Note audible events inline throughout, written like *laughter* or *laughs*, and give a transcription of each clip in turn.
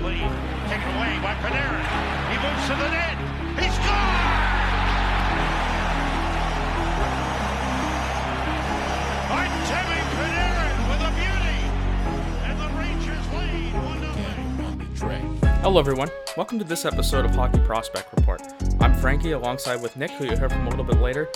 the lead. Taken away by Panarin. He moves to the net. He scores! Artemi Panarin with a beauty. And the Rangers lead 1 Hello, everyone. Welcome to this episode of Hockey Prospect Report. I'm Frankie alongside with Nick, who you'll hear from a little bit later.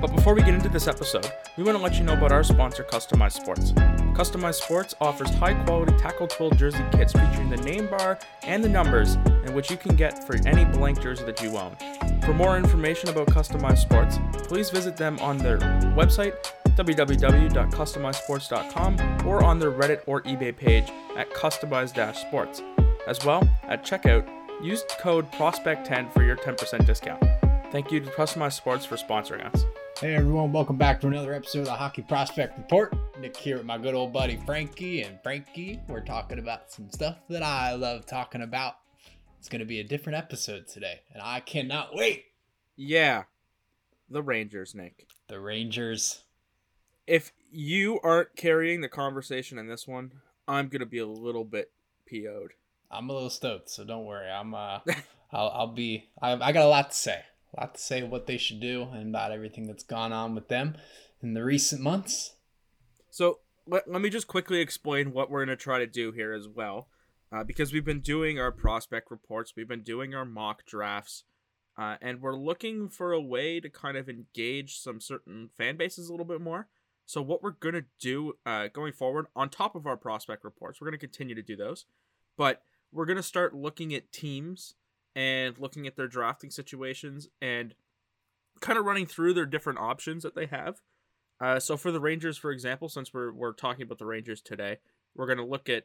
But before we get into this episode, we want to let you know about our sponsor, Customized Sports. Customized Sports offers high quality tackle twill jersey kits featuring the name bar and the numbers, and which you can get for any blank jersey that you own. For more information about Customized Sports, please visit them on their website, www.customizedsports.com, or on their Reddit or eBay page at customized sports. As well, at checkout, use code PROSPECT10 for your 10% discount. Thank you to Customized Sports for sponsoring us. Hey everyone, welcome back to another episode of the Hockey Prospect Report. Nick here with my good old buddy Frankie, and Frankie, we're talking about some stuff that I love talking about. It's going to be a different episode today, and I cannot wait. Yeah, the Rangers, Nick. The Rangers. If you aren't carrying the conversation in this one, I'm gonna be a little bit PO'd. I'm a little stoked, so don't worry. I'm uh, *laughs* I'll, I'll be. I, I got a lot to say. A lot to say what they should do and about everything that's gone on with them in the recent months. So let, let me just quickly explain what we're gonna try to do here as well, uh, because we've been doing our prospect reports, we've been doing our mock drafts, uh, and we're looking for a way to kind of engage some certain fan bases a little bit more. So what we're gonna do uh, going forward, on top of our prospect reports, we're gonna continue to do those, but we're gonna start looking at teams and looking at their drafting situations and kind of running through their different options that they have. Uh, so for the Rangers, for example, since we're we're talking about the Rangers today, we're gonna look at,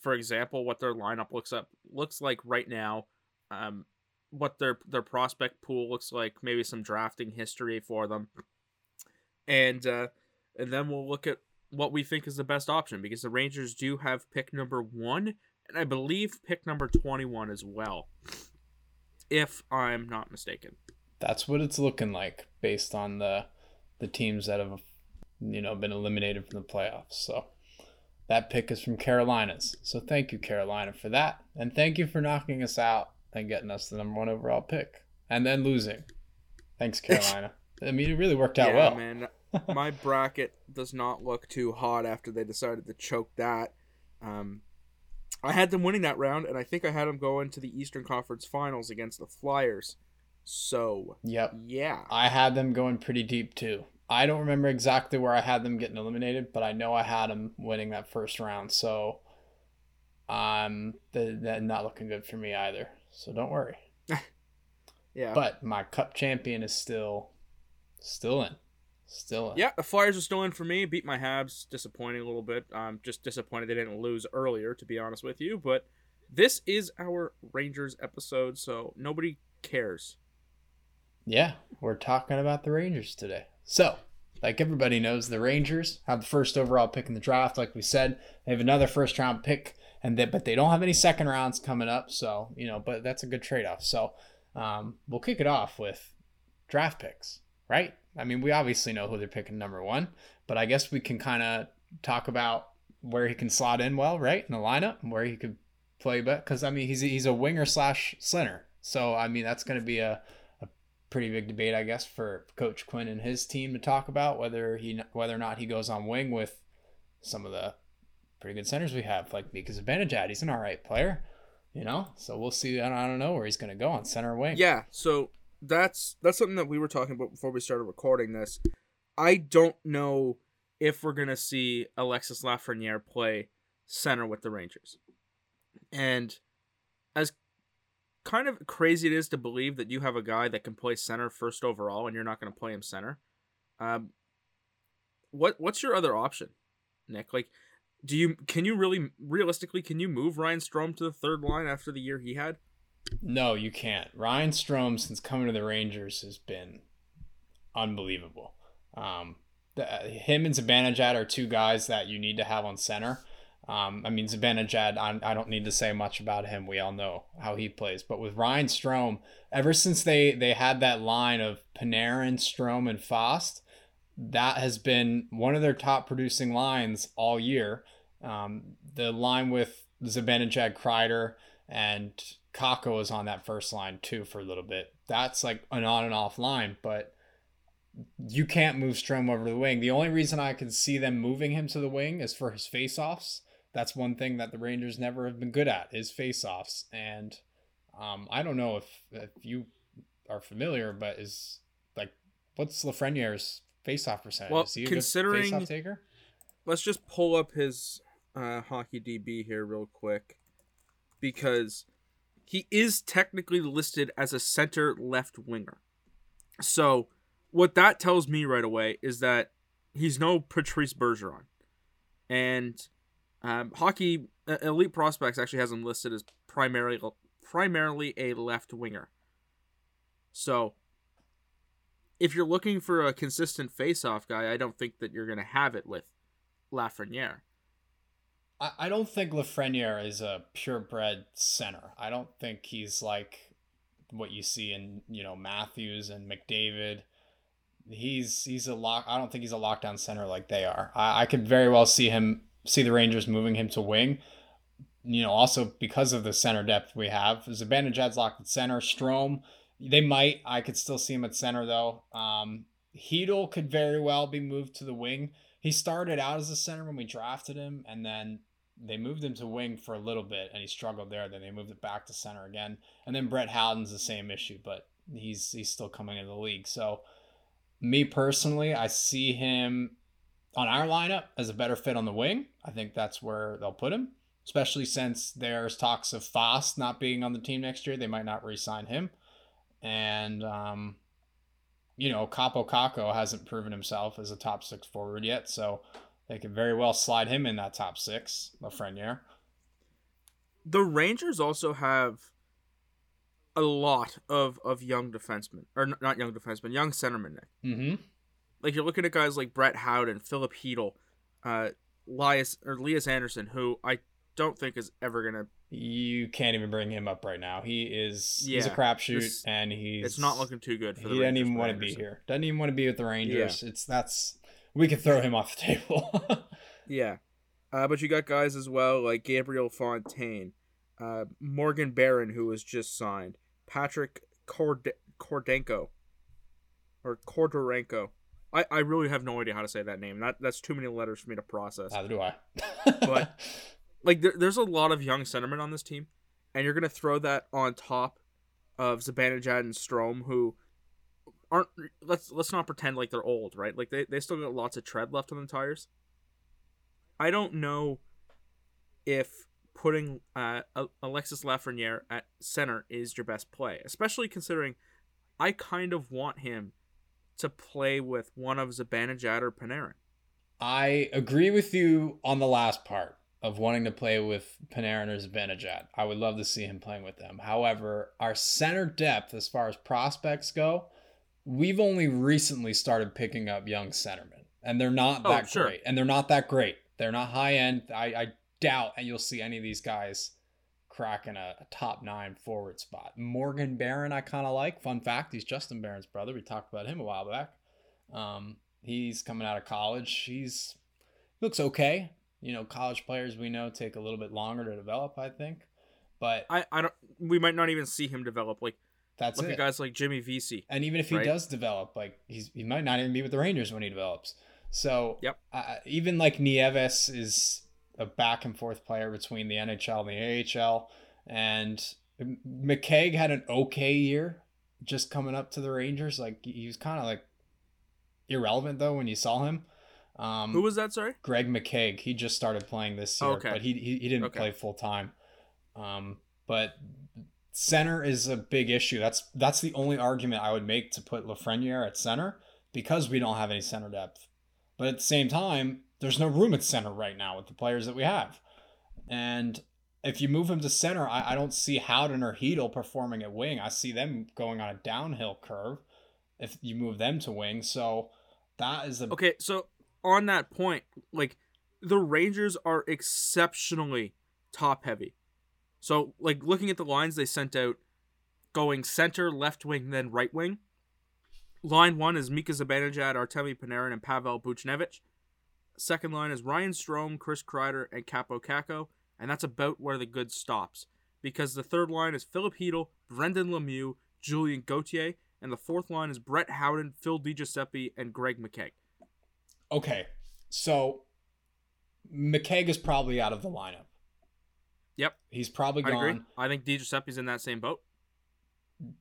for example, what their lineup looks up looks like right now, um, what their their prospect pool looks like, maybe some drafting history for them, and uh, and then we'll look at what we think is the best option because the Rangers do have pick number one and I believe pick number twenty one as well, if I'm not mistaken. That's what it's looking like based on the the teams that have you know been eliminated from the playoffs. So that pick is from Carolina's. So thank you Carolina for that, and thank you for knocking us out and getting us the number one overall pick, and then losing. Thanks *laughs* Carolina. I mean, it really worked out yeah, well. man. *laughs* My bracket does not look too hot after they decided to choke that. Um, I had them winning that round, and I think I had them going to the Eastern Conference Finals against the Flyers. So, Yep. yeah. I had them going pretty deep too. I don't remember exactly where I had them getting eliminated, but I know I had them winning that first round. So, um, they're not looking good for me either. So don't worry. *laughs* Yeah. But my cup champion is still, still in, still yeah, the Flyers are still in for me. Beat my Habs, disappointing a little bit. I'm just disappointed they didn't lose earlier, to be honest with you. But this is our Rangers episode, so nobody cares. Yeah, we're talking about the Rangers today. So, like everybody knows, the Rangers have the first overall pick in the draft. Like we said, they have another first round pick, and they, but they don't have any second rounds coming up. So you know, but that's a good trade off. So um, we'll kick it off with draft picks, right? I mean, we obviously know who they're picking number one, but I guess we can kind of talk about where he can slot in well, right, in the lineup, and where he could play. But because I mean, he's he's a winger slash center, so I mean that's going to be a pretty big debate, I guess, for Coach Quinn and his team to talk about whether he whether or not he goes on wing with some of the pretty good centers we have, like Mika Zibanejad. He's an all right player, you know. So we'll see. I don't, I don't know where he's going to go on center wing. Yeah, so that's that's something that we were talking about before we started recording this. I don't know if we're gonna see Alexis Lafreniere play center with the Rangers, and as kind of crazy it is to believe that you have a guy that can play center first overall and you're not going to play him center. Um, what what's your other option, Nick? Like, do you can you really realistically can you move Ryan Strome to the third line after the year he had? No, you can't. Ryan Strome, since coming to the Rangers, has been unbelievable. Um, the, him and Zibanejad are two guys that you need to have on center. Um, I mean, Zibanejad, I, I don't need to say much about him. We all know how he plays. But with Ryan Strome, ever since they, they had that line of Panarin, Strome, and Fast, that has been one of their top producing lines all year. Um, the line with Zibanejad, Kreider, and Kakko was on that first line too for a little bit. That's like an on and off line, but you can't move Strome over to the wing. The only reason I can see them moving him to the wing is for his face-offs. That's one thing that the Rangers never have been good at is face-offs. And um, I don't know if, if you are familiar, but is like what's Lafreniere's face-off percentage? Well, is he considering- taker? Let's just pull up his uh, hockey DB here real quick because he is technically listed as a center left winger. So what that tells me right away is that he's no Patrice Bergeron, and um, hockey uh, elite prospects actually has him listed as primarily primarily a left winger. So if you're looking for a consistent face-off guy, I don't think that you're going to have it with Lafreniere. I, I don't think Lafreniere is a purebred center. I don't think he's like what you see in you know Matthews and McDavid. He's he's a lock. I don't think he's a lockdown center like they are. I, I could very well see him see the Rangers moving him to wing. You know, also because of the center depth we have, Zibanejad's locked at center. Strome, they might. I could still see him at center though. Um, Chytil could very well be moved to the wing. He started out as a center when we drafted him, and then they moved him to wing for a little bit, and he struggled there. Then they moved it back to center again, and then Brett Howden's the same issue, but he's he's still coming into the league. So, me personally, I see him on our lineup as a better fit on the wing. I think that's where they'll put him, especially since there's talks of Fast not being on the team next year. They might not re-sign him, and um, you know, Kaapo Kakko hasn't proven himself as a top six forward yet, so they could very well slide him in that top six, Lafreniere. The Rangers also have a lot of, of young defensemen, or not young defensemen, young centermen. Mm-hmm. Like you're looking at guys like Brett Howden, Filip Chytil, uh, Elias or Elias Andersson, who I don't think is ever gonna. You can't even bring him up right now. He is he's a Yeah, crapshoot, this- and he's It's not looking too good for the Rangers. he doesn't even want to be here. Doesn't even want to be with the Rangers. It's that's we could throw him off the table. *laughs* Yeah, uh, but you got guys as well like Gabriel Fontaine, uh, Morgan Barron, who was just signed, Patrick Cord- Kordenko, or Kordorenko. I, I really have no idea how to say that name. That that's too many letters for me to process. Neither do I. But- *laughs* like there, there's a lot of young centermen on this team, and you're gonna throw that on top of Zibanejad and Strome, who aren't. Let's let's not pretend like they're old, right? Like they, they still got lots of tread left on the tires. I don't know if putting uh, Alexis Lafreniere at center is your best play, especially considering I kind of want him to play with one of Zibanejad or Panarin. I agree with you on the last part of wanting to play with Panarin or Zibanejad. I would love to see him playing with them. However, our center depth, as far as prospects go, we've only recently started picking up young centermen, and they're not Oh, that sure. great. And they're not that great. They're not high end. I, I doubt and you'll see any of these guys cracking a, a top nine forward spot. Morgan Barron, I kind of like. Fun fact, he's Justin Barron's brother. We talked about him a while back. Um, he's coming out of college. He's looks okay. You know, college players we know take a little bit longer to develop, I think. But I, I don't. We might not even see him develop. Like that's look it. at guys like Jimmy Vesey. And even if he right? does develop, like he's he might not even be with the Rangers when he develops. So Yep. uh, even like Nieves is a back and forth player between the NHL and the AHL, and McKegg had an okay year just coming up to the Rangers. Like he was kind of like irrelevant though when you saw him. Um, Who was that? Sorry. Greg McKegg. He just started playing this year, Okay. but he, he he didn't Okay. play full time. Um, but center is a big issue. That's that's the only argument I would make to put Lafreniere at center because we don't have any center depth. But at the same time, there's no room at center right now with the players that we have. And if you move him to center, I, I don't see Howden or Chytil performing at wing. I see them going on a downhill curve if you move them to wing. So that is a Okay, so on that point, like the Rangers are exceptionally top heavy. So, like looking at the lines they sent out, going center, left wing, then right wing. Line one is Mika Zibanejad, Artemi Panarin, and Pavel Buchnevich. Second line is Ryan Strome, Chris Kreider, and Kaapo Kakko, and that's about where the good stops. because the third line is Filip Chytil, Brendan Lemieux, Julien Gauthier, and the fourth line is Brett Howden, Phil DiGiuseppe, and Greg McKegg. Okay, so McKegg is probably out of the lineup. Yep, He's probably gone. I agree. I think DiGiuseppe's in that same boat.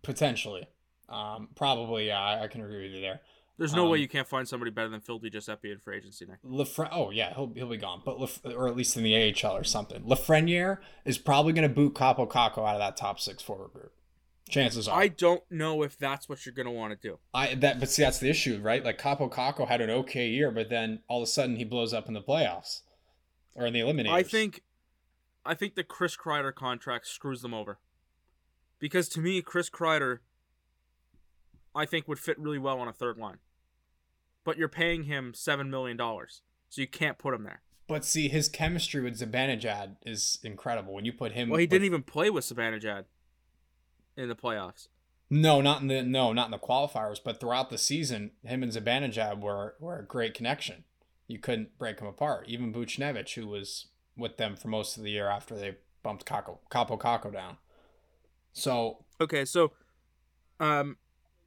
potentially. Um, probably, yeah, I, I can agree with you there. There's no way Um, you can't find somebody better than Phil DiGiuseppe in free agency next. Lafre- oh yeah, he'll he'll be gone, but Laf- or at least in the AHL or something. Lafreniere is probably going to boot Kaapo Kakko out of that top six forward group. Chances are, I don't know if that's what you're gonna want to do. I that but see that's the issue, right? Like Kaapo Kakko had an okay year, but then all of a sudden he blows up in the playoffs or in the eliminators. I think, I think the Chris Kreider contract screws them over. Because to me, Chris Kreider, I think would fit really well on a third line. But you're paying him seven million dollars, so you can't put him there. But see, his chemistry with Zibanejad is incredible. When you put him, Well, he with- didn't even play with Zibanejad in the playoffs. No, not in the no, not in the qualifiers, but throughout the season, him and Zibanejad were were a great connection. You couldn't break them apart. Even Buchnevich, who was with them for most of the year after they bumped Kakko, Kaapo Kakko down. So Okay, so, um,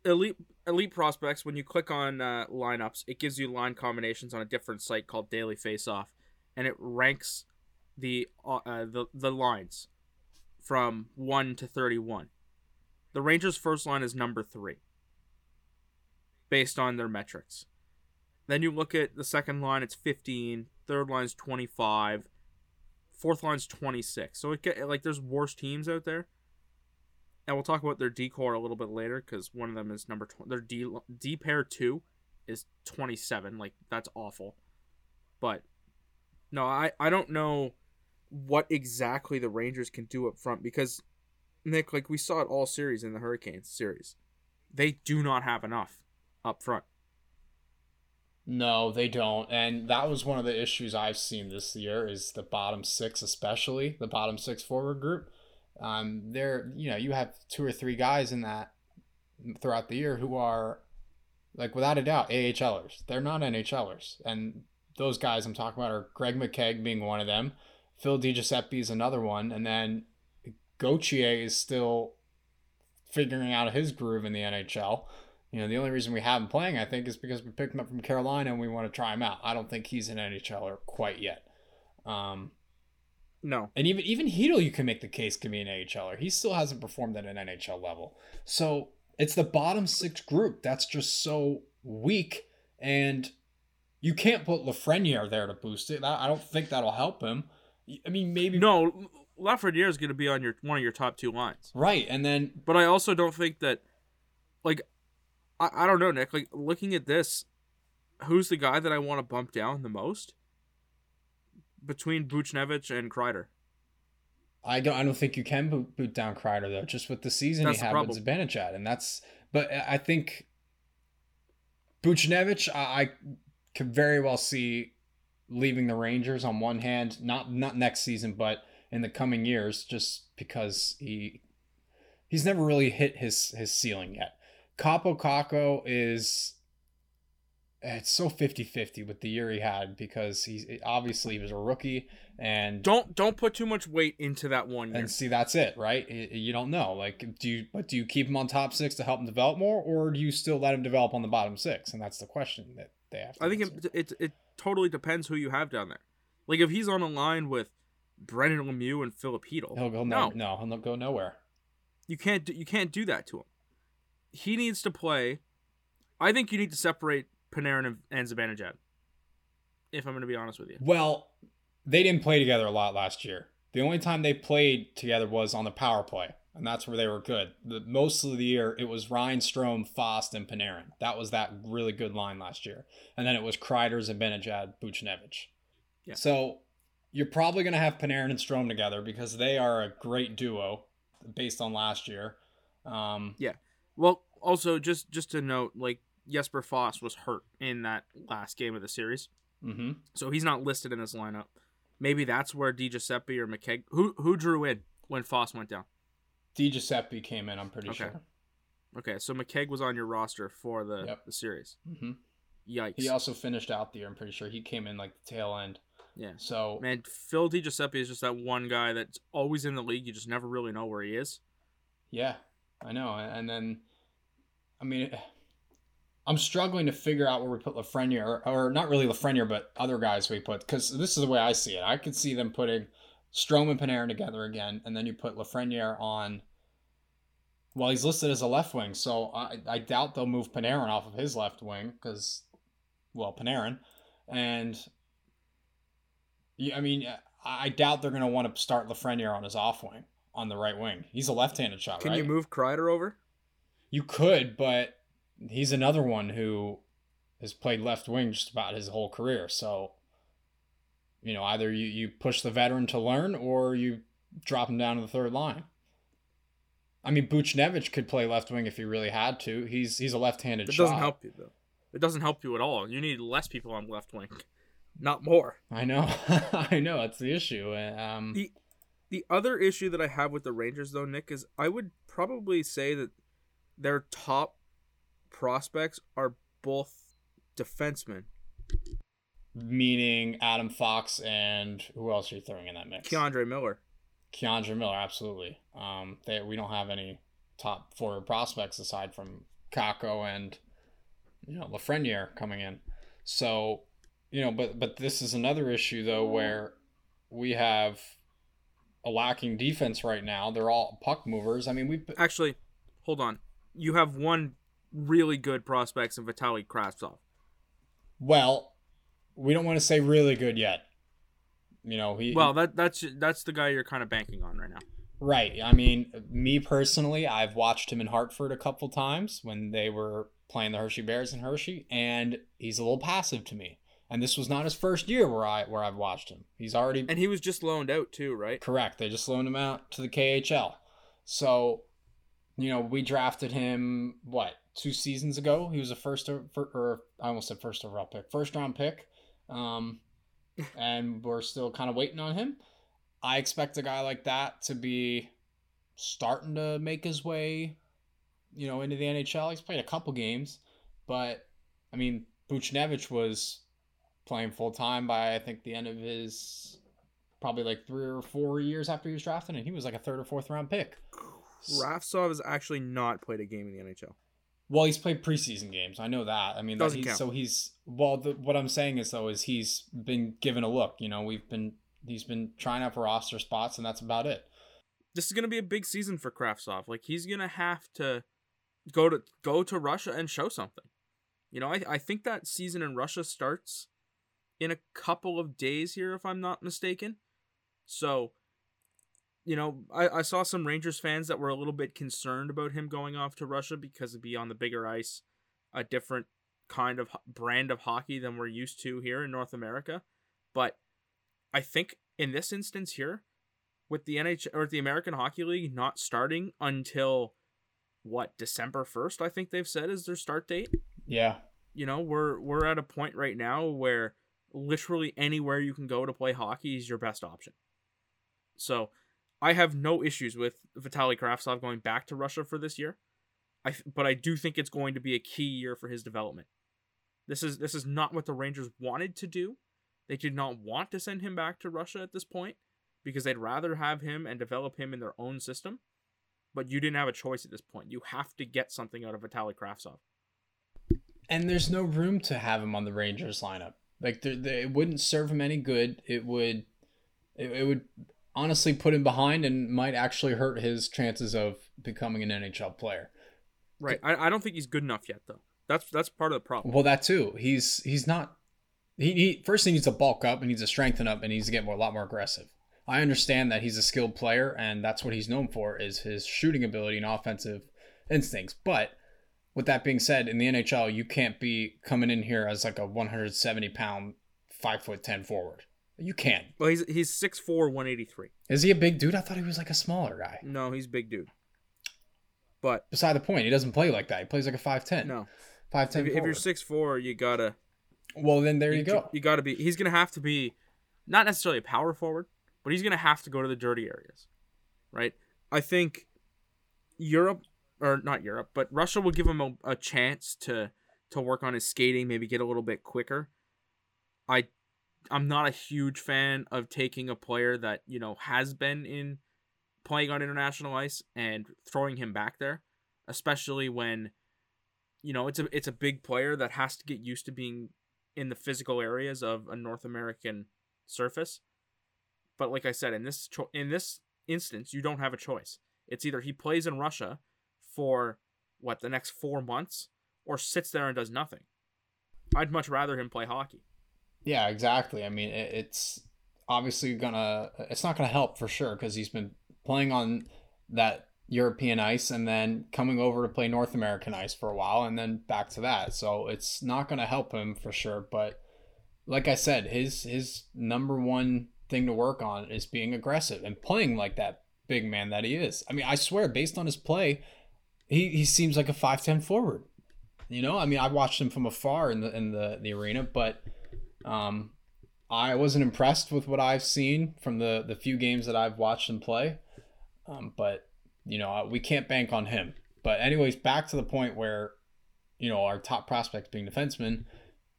elite elite prospects. When you click on uh, lineups, it gives you line combinations on a different site called Daily Faceoff, and it ranks the uh, uh, the the lines from one to thirty one. The Rangers' first line is number three, based on their metrics. Then you look at the second line; it's fifteen. Third line is twenty five. Fourth line's twenty six. So it get like there's worse teams out there and we'll talk about their D corps a little bit later because one of them is number tw- their D D pair two is twenty seven. Like that's awful. But no, I I don't know what exactly the Rangers can do up front because Nick, like we saw it all series in the Hurricanes series, they do not have enough up front. No, they don't, and that was one of the issues I've seen this year is the bottom six, especially the bottom six forward group. Um, there, you know, you have two or three guys in that throughout the year who are like without a doubt AHLers. They're not NHLers, and those guys I'm talking about are Greg McKegg being one of them, Phil DiGiuseppe is another one, and then Gauthier is still figuring out his groove in the NHL. You know, the only reason we have him playing, I think, is because we picked him up from Carolina and we want to try him out. I don't think he's an NHLer quite yet. Um, No, and even even Chytil, you can make the case can be an AHLer. He still hasn't performed at an NHL level. So it's the bottom six group that's just so weak, and you can't put Lafreniere there to boost it. I I don't think that'll help him. I mean, maybe no, Lafreniere is going to be on your one of your top two lines. right, and then But I also don't think that, like, I, I don't know, Nick. Like, looking at this, who's the guy that I want to bump down the most? Between Buchnevich and Kreider. I don't. I don't think you can boot, boot down Kreider though. Just with the season That's he the had with. Zibanejad, and that's. But I think Buchnevich, I, I could very well see leaving the Rangers on one hand, not not next season, but in the coming years, just because he he's never really hit his his ceiling yet. Kaapo Kakko is eh, it's so 50-50 with the year he had because he's obviously he was a rookie and Don't don't put too much weight into that one year. and see, that's it, right? You don't know. Like, do you? But do you keep him on top six to help him develop more, or do you still let him develop on the bottom six? And that's the question that they have. To I think it, it it totally depends who you have down there. Like if he's on a line with Brendan Lemieux and Filip Chytil, he'll go no, no, no, he'll go nowhere. you can't do, you can't do that to him. He needs to play. I think you need to separate Panarin and, and Zibanejad. If I'm going to be honest with you. Well, they didn't play together a lot last year. The only time they played together was on the power play, and that's where they were good. The most of the year, it was Ryan Strome, Fast, and Panarin. That was that really good line last year, and then it was Kreider, Zibanejad, Buchnevich. Yeah. So you're probably going to have Panarin and Strome together because they are a great duo based on last year. Um, Well, also just just to note, like Jesper Fast was hurt in that last game of the series, mhm. so he's not listed in this lineup. Maybe that's where DiGiuseppe or McKegg who who drew in when Fast went down. Di Giuseppe came in, I'm pretty Okay. sure. Okay, so McKegg was on your roster for the, Yep. the series. hmm Yikes. He also finished out the year, I'm pretty sure. He came in like the tail end. Yeah. So Man, Phil Di Giuseppe is just that one guy that's always in the league. You just never really know where he is. Yeah, I know. And then, I mean, *sighs* I'm struggling to figure out where we put Lafreniere, or, or not really Lafreniere, but other guys we put. Because this is the way I see it. I could see them putting Strome and Panarin together again, and then you put Lafreniere on. Well, he's listed as a left wing, so I, I doubt they'll move Panarin off of his left wing because, well, Panarin, and yeah, I mean, I doubt they're going to want to start Lafreniere on his off wing on the right wing. He's a left-handed shot, Can right? you move Kreider over? You could, but he's another one who has played left wing just about his whole career. So, you know, either you, you push the veteran to learn or you drop him down to the third line. I mean, Buchnevich could play left wing if he really had to. He's he's a left-handed It shot. doesn't help you though. It doesn't help you at all. You need less people on left wing, not more. I know, *laughs* I know. That's the issue. Um, The the other issue that I have with the Rangers though, Nick, is I would probably say that their top prospects are both defensemen. meaning Adam Fox and who else are you throwing in that mix? K'Andre Miller. K'Andre Miller, absolutely. Um, they, we don't have any top forward prospects aside from Kakko and you know Lafreniere coming in. So, you know, but but this is another issue though where we have a lacking defense right now. They're all puck movers. I mean, we Actually, hold on. You have one really good prospects in Vitaly Kravtsov. well, we don't want to say really good yet. You know, he Well, that that's that's the guy you're kind of banking on right now. Right. I mean, me personally, I've watched him in Hartford a couple times when they were playing the Hershey Bears in Hershey, and he's a little passive to me. And this was not his first year where I where I've watched him. He's already And he was just loaned out too, right? correct. They just loaned him out to the KHL. So, you know, we drafted him what two seasons ago. He was a first or, or I almost said first overall pick, first round pick. Um, *laughs* and we're still kind of waiting on him. I expect a guy like that to be starting to make his way, you know, into the NHL. He's played a couple games, but I mean, Buchnevich was playing full time by I think the end of his probably like three or four years after he was drafted, and he was like a third or fourth round pick. Kravtsov has actually not played a game in the NHL. Well, he's played preseason games. I know that. I mean, Doesn't he's, count. so he's well. The, what I'm saying is though is he's been given a look. You know, we've been he's been trying out for roster spots, and that's about it. This is gonna be a big season for Kravtsov. Like he's gonna have to go to go to Russia and show something. You know, I I think that season in Russia starts in a couple of days here, if I'm not mistaken. So, you know, I, I saw some Rangers fans that were a little bit concerned about him going off to Russia because it'd be on the bigger ice, a different kind of brand of hockey than we're used to here in North America. But I think in this instance here, with the NHL or the American Hockey League not starting until what December first, I think they've said is their start date. Yeah, You know, we're we're at a point right now where literally anywhere you can go to play hockey is your best option. So, I have no issues with Vitaly Kravtsov going back to Russia for this year. I but I do think it's going to be a key year for his development. This is this is not what the Rangers wanted to do. They did not want to send him back to Russia at this point because they'd rather have him and develop him in their own system. But you didn't have a choice at this point. You have to get something out of Vitaly Kravtsov. and there's no room to have him on the Rangers lineup. Like, there, there, it wouldn't serve him any good. It would, it, it would honestly put him behind and might actually hurt his chances of becoming an NHL player. Right. I, I don't think he's good enough yet though. That's that's part of the problem. Well, that too. He's he's not. He, he first he needs to bulk up and needs to strengthen up and he needs to get more a lot more aggressive. I understand that he's a skilled player and that's what he's known for is his shooting ability and offensive instincts. But with that being said, in the NHL, you can't be coming in here as like a 170 pound, five foot ten forward. You can't. Well, he's he's 6'4", 183. Is he a big dude? I thought he was like a smaller guy. No, he's a big dude. But Beside the point, he doesn't play like that. He plays like a five ten. no, five ten. if, if you're 6'4", you gotta well, then there you go. You gotta be. He's gonna have to be, not necessarily a power forward, but he's gonna have to go to the dirty areas, right? I think Europe or not Europe, but Russia will give him a, a chance to to work on his skating, maybe get a little bit quicker. I I'm not a huge fan of taking a player that you know has been in playing on international ice and throwing him back there, especially when you know it's a it's a big player that has to get used to being in the physical areas of a North American surface. But like I said, in this cho- in this instance, you don't have a choice. It's either he plays in Russia for what the next four months, or sits there and does nothing. I'd much rather him play hockey. Yeah, exactly. I mean, it's obviously gonna. It's not gonna help for sure because he's been playing on that European ice and then coming over to play North American ice for a while and then back to that. So it's not to help him for sure. But like I said, his his number one thing to work on is being aggressive and playing like that big man that he is. I mean, I swear, based on his play, he, he seems like a five ten forward. You know, I mean, I watched him from afar in the in the, the arena, but um, I wasn't impressed with what I've seen from the the few games that I've watched him play. Um, but you know, we can't bank on him. But anyways, back to the point where, you know, our top prospects being defensemen.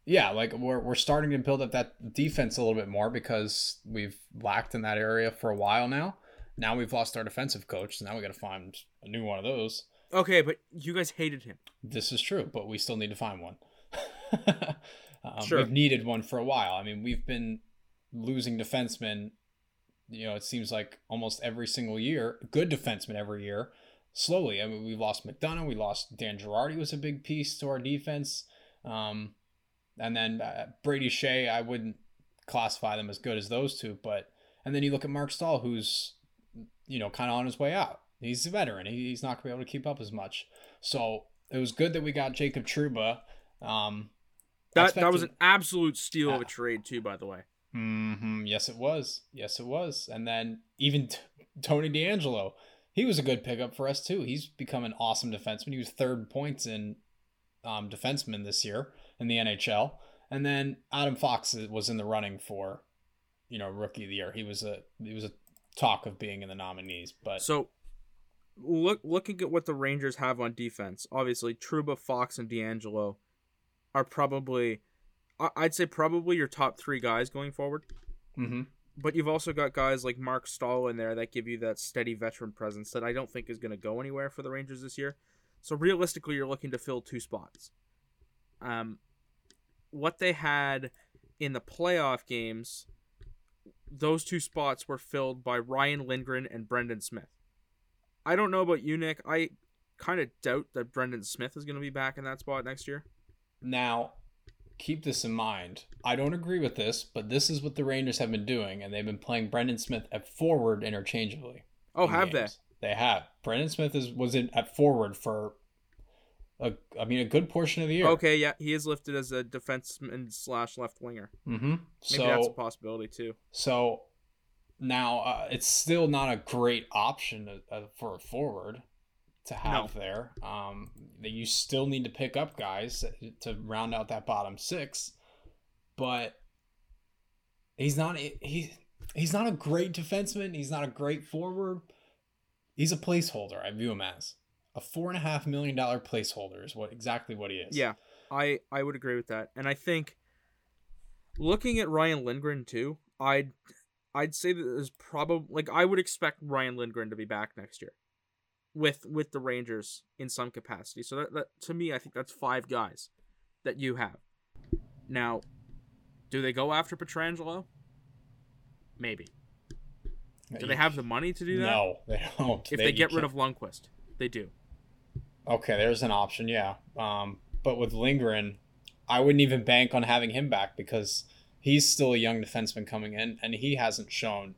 Yeah, like we're we're starting to build up that defense a little bit more because we've lacked in that area for a while now. Now we've lost our defensive coach, so now we got to find a new one of those. Okay, but you guys hated him. This is true, but we still need to find one. *laughs* um, Sure. We've needed one for a while. I mean, we've been losing defensemen. You know, it seems like almost every single year, good defensemen every year. Slowly, I mean, we lost McDonagh, we lost Dan Girardi was a big piece to our defense, um, and then uh, Brady Skjei. I wouldn't classify them as good as those two, but and then you look at Marc Staal, who's you know kind of on his way out. He's a veteran. He- He's not going to be able to keep up as much. So it was good that we got Jacob Trouba. Um, That that was an absolute steal of a trade too, by the way. hmm Yes, it was. Yes, it was. And then even t- Tony DeAngelo, he was a good pickup for us too. He's become an awesome defenseman. He was third points in um, defenseman this year in the NHL. And then Adam Fox was in the running for, you know, rookie of the year. He was a he was a talk of being in the nominees, but So look looking at what the Rangers have on defense, obviously Trouba, Fox, and DeAngelo are probably I'd say probably your top three guys going forward. Mhm. But you've also got guys like Marc Staal in there that give you that steady veteran presence that I don't think is going to go anywhere for the Rangers this year. So realistically, you're looking to fill two spots. Um, what they had in the playoff games, those two spots were filled by Ryan Lindgren and Brendan Smith. I don't know about you, Nick. I kind of doubt that Brendan Smith is going to be back in that spot next year. Now, keep this in mind. I don't agree with this, but this is what the Rangers have been doing, and they've been playing Brendan Smith at forward interchangeably. Oh, in have games. They have. Brendan Smith is was in at forward for a I mean a good portion of the year. Okay, yeah, he is listed as a defenseman slash left winger. Mm-hmm. Maybe So that's a possibility too. so now uh, it's still not a great option uh, uh, for a forward to have there. Um, that you still need to pick up guys to round out that bottom six, but he's not he he's not a great defenseman. He's not a great forward. He's a placeholder. I view him as a four and a half million dollar placeholder is what exactly what he is. Yeah, I I would agree with that, and I think looking at Ryan Lindgren too, I'd I'd say that there's probably like I would expect Ryan Lindgren to be back next year with with the Rangers in some capacity. So that, that to me, I think that's five guys that you have. Now, do they go after Pietrangelo? Maybe. Do they have the money to do that? No, they don't. If they, you get rid of Lundqvist, they do. Okay, there's an option, yeah. Um, but with Lindgren, I wouldn't even bank on having him back because he's still a young defenseman coming in, and he hasn't shown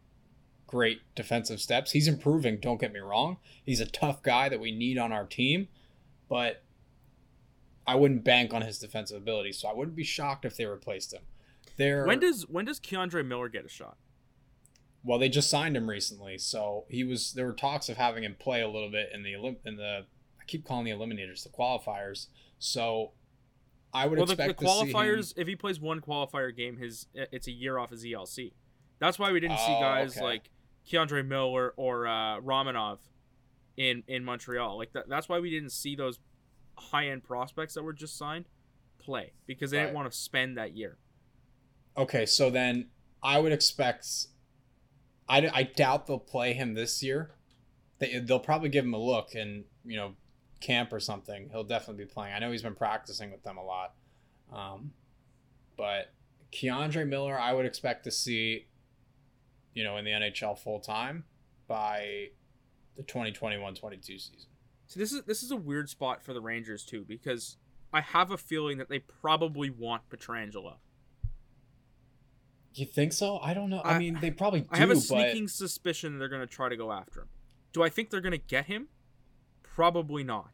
great defensive steps. He's improving. Don't get me wrong. He's a tough guy that we need on our team, but I wouldn't bank on his defensive ability. So I wouldn't be shocked if they replaced him. They're, When does when does K'Andre Miller get a shot? well, they just signed him recently, so he was. There were talks of having him play a little bit in the in the. I keep calling the eliminators the qualifiers. So, I would Well, the, the expect to see him- qualifiers, if he plays one qualifier game, his it's a year off his ELC. That's why we didn't see Oh, guys okay. like K'Andre Miller or uh, Romanov in in Montreal. Like that, that's why we didn't see those high end prospects that were just signed play because they Right. didn't want to spend that year. Okay, so then I would expect. I, I doubt they'll play him this year. They they'll probably give him a look and you know camp or something. He'll definitely be playing. I know he's been practicing with them a lot, um, but K'Andre Miller, I would expect to see, you know, in the NHL full time by the 2021-22 season. So this is this is a weird spot for the Rangers too because I have a feeling that they probably want Pietrangelo. You think so? I don't know. I, I- mean, they probably do, I have a but sneaking suspicion they're going to try to go after him. Do I think they're going to get him? Probably not.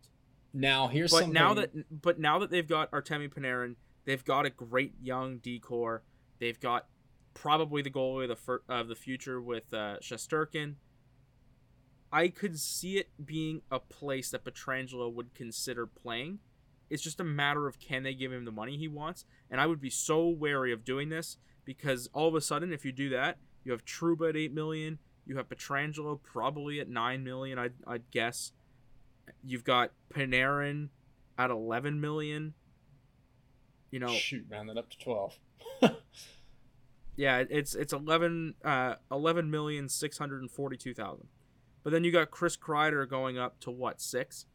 now here's But something. now that but now that they've got Artemi Panarin, they've got a great young D corps. They've got probably the goalie of the fir- of the future with uh, Shesterkin. I could see it being a place that Pietrangelo would consider playing. It's just a matter of can they give him the money he wants, and I would be so wary of doing this because all of a sudden, if you do that, you have Trouba at eight million, you have Pietrangelo probably at nine million, I'd, I'd guess. You've got Panarin at 11 million. You know, shoot, round that up to twelve. *laughs* yeah, it's it's 11 uh 11 million 642,000. But then you got Chris Kreider going up to what, 6?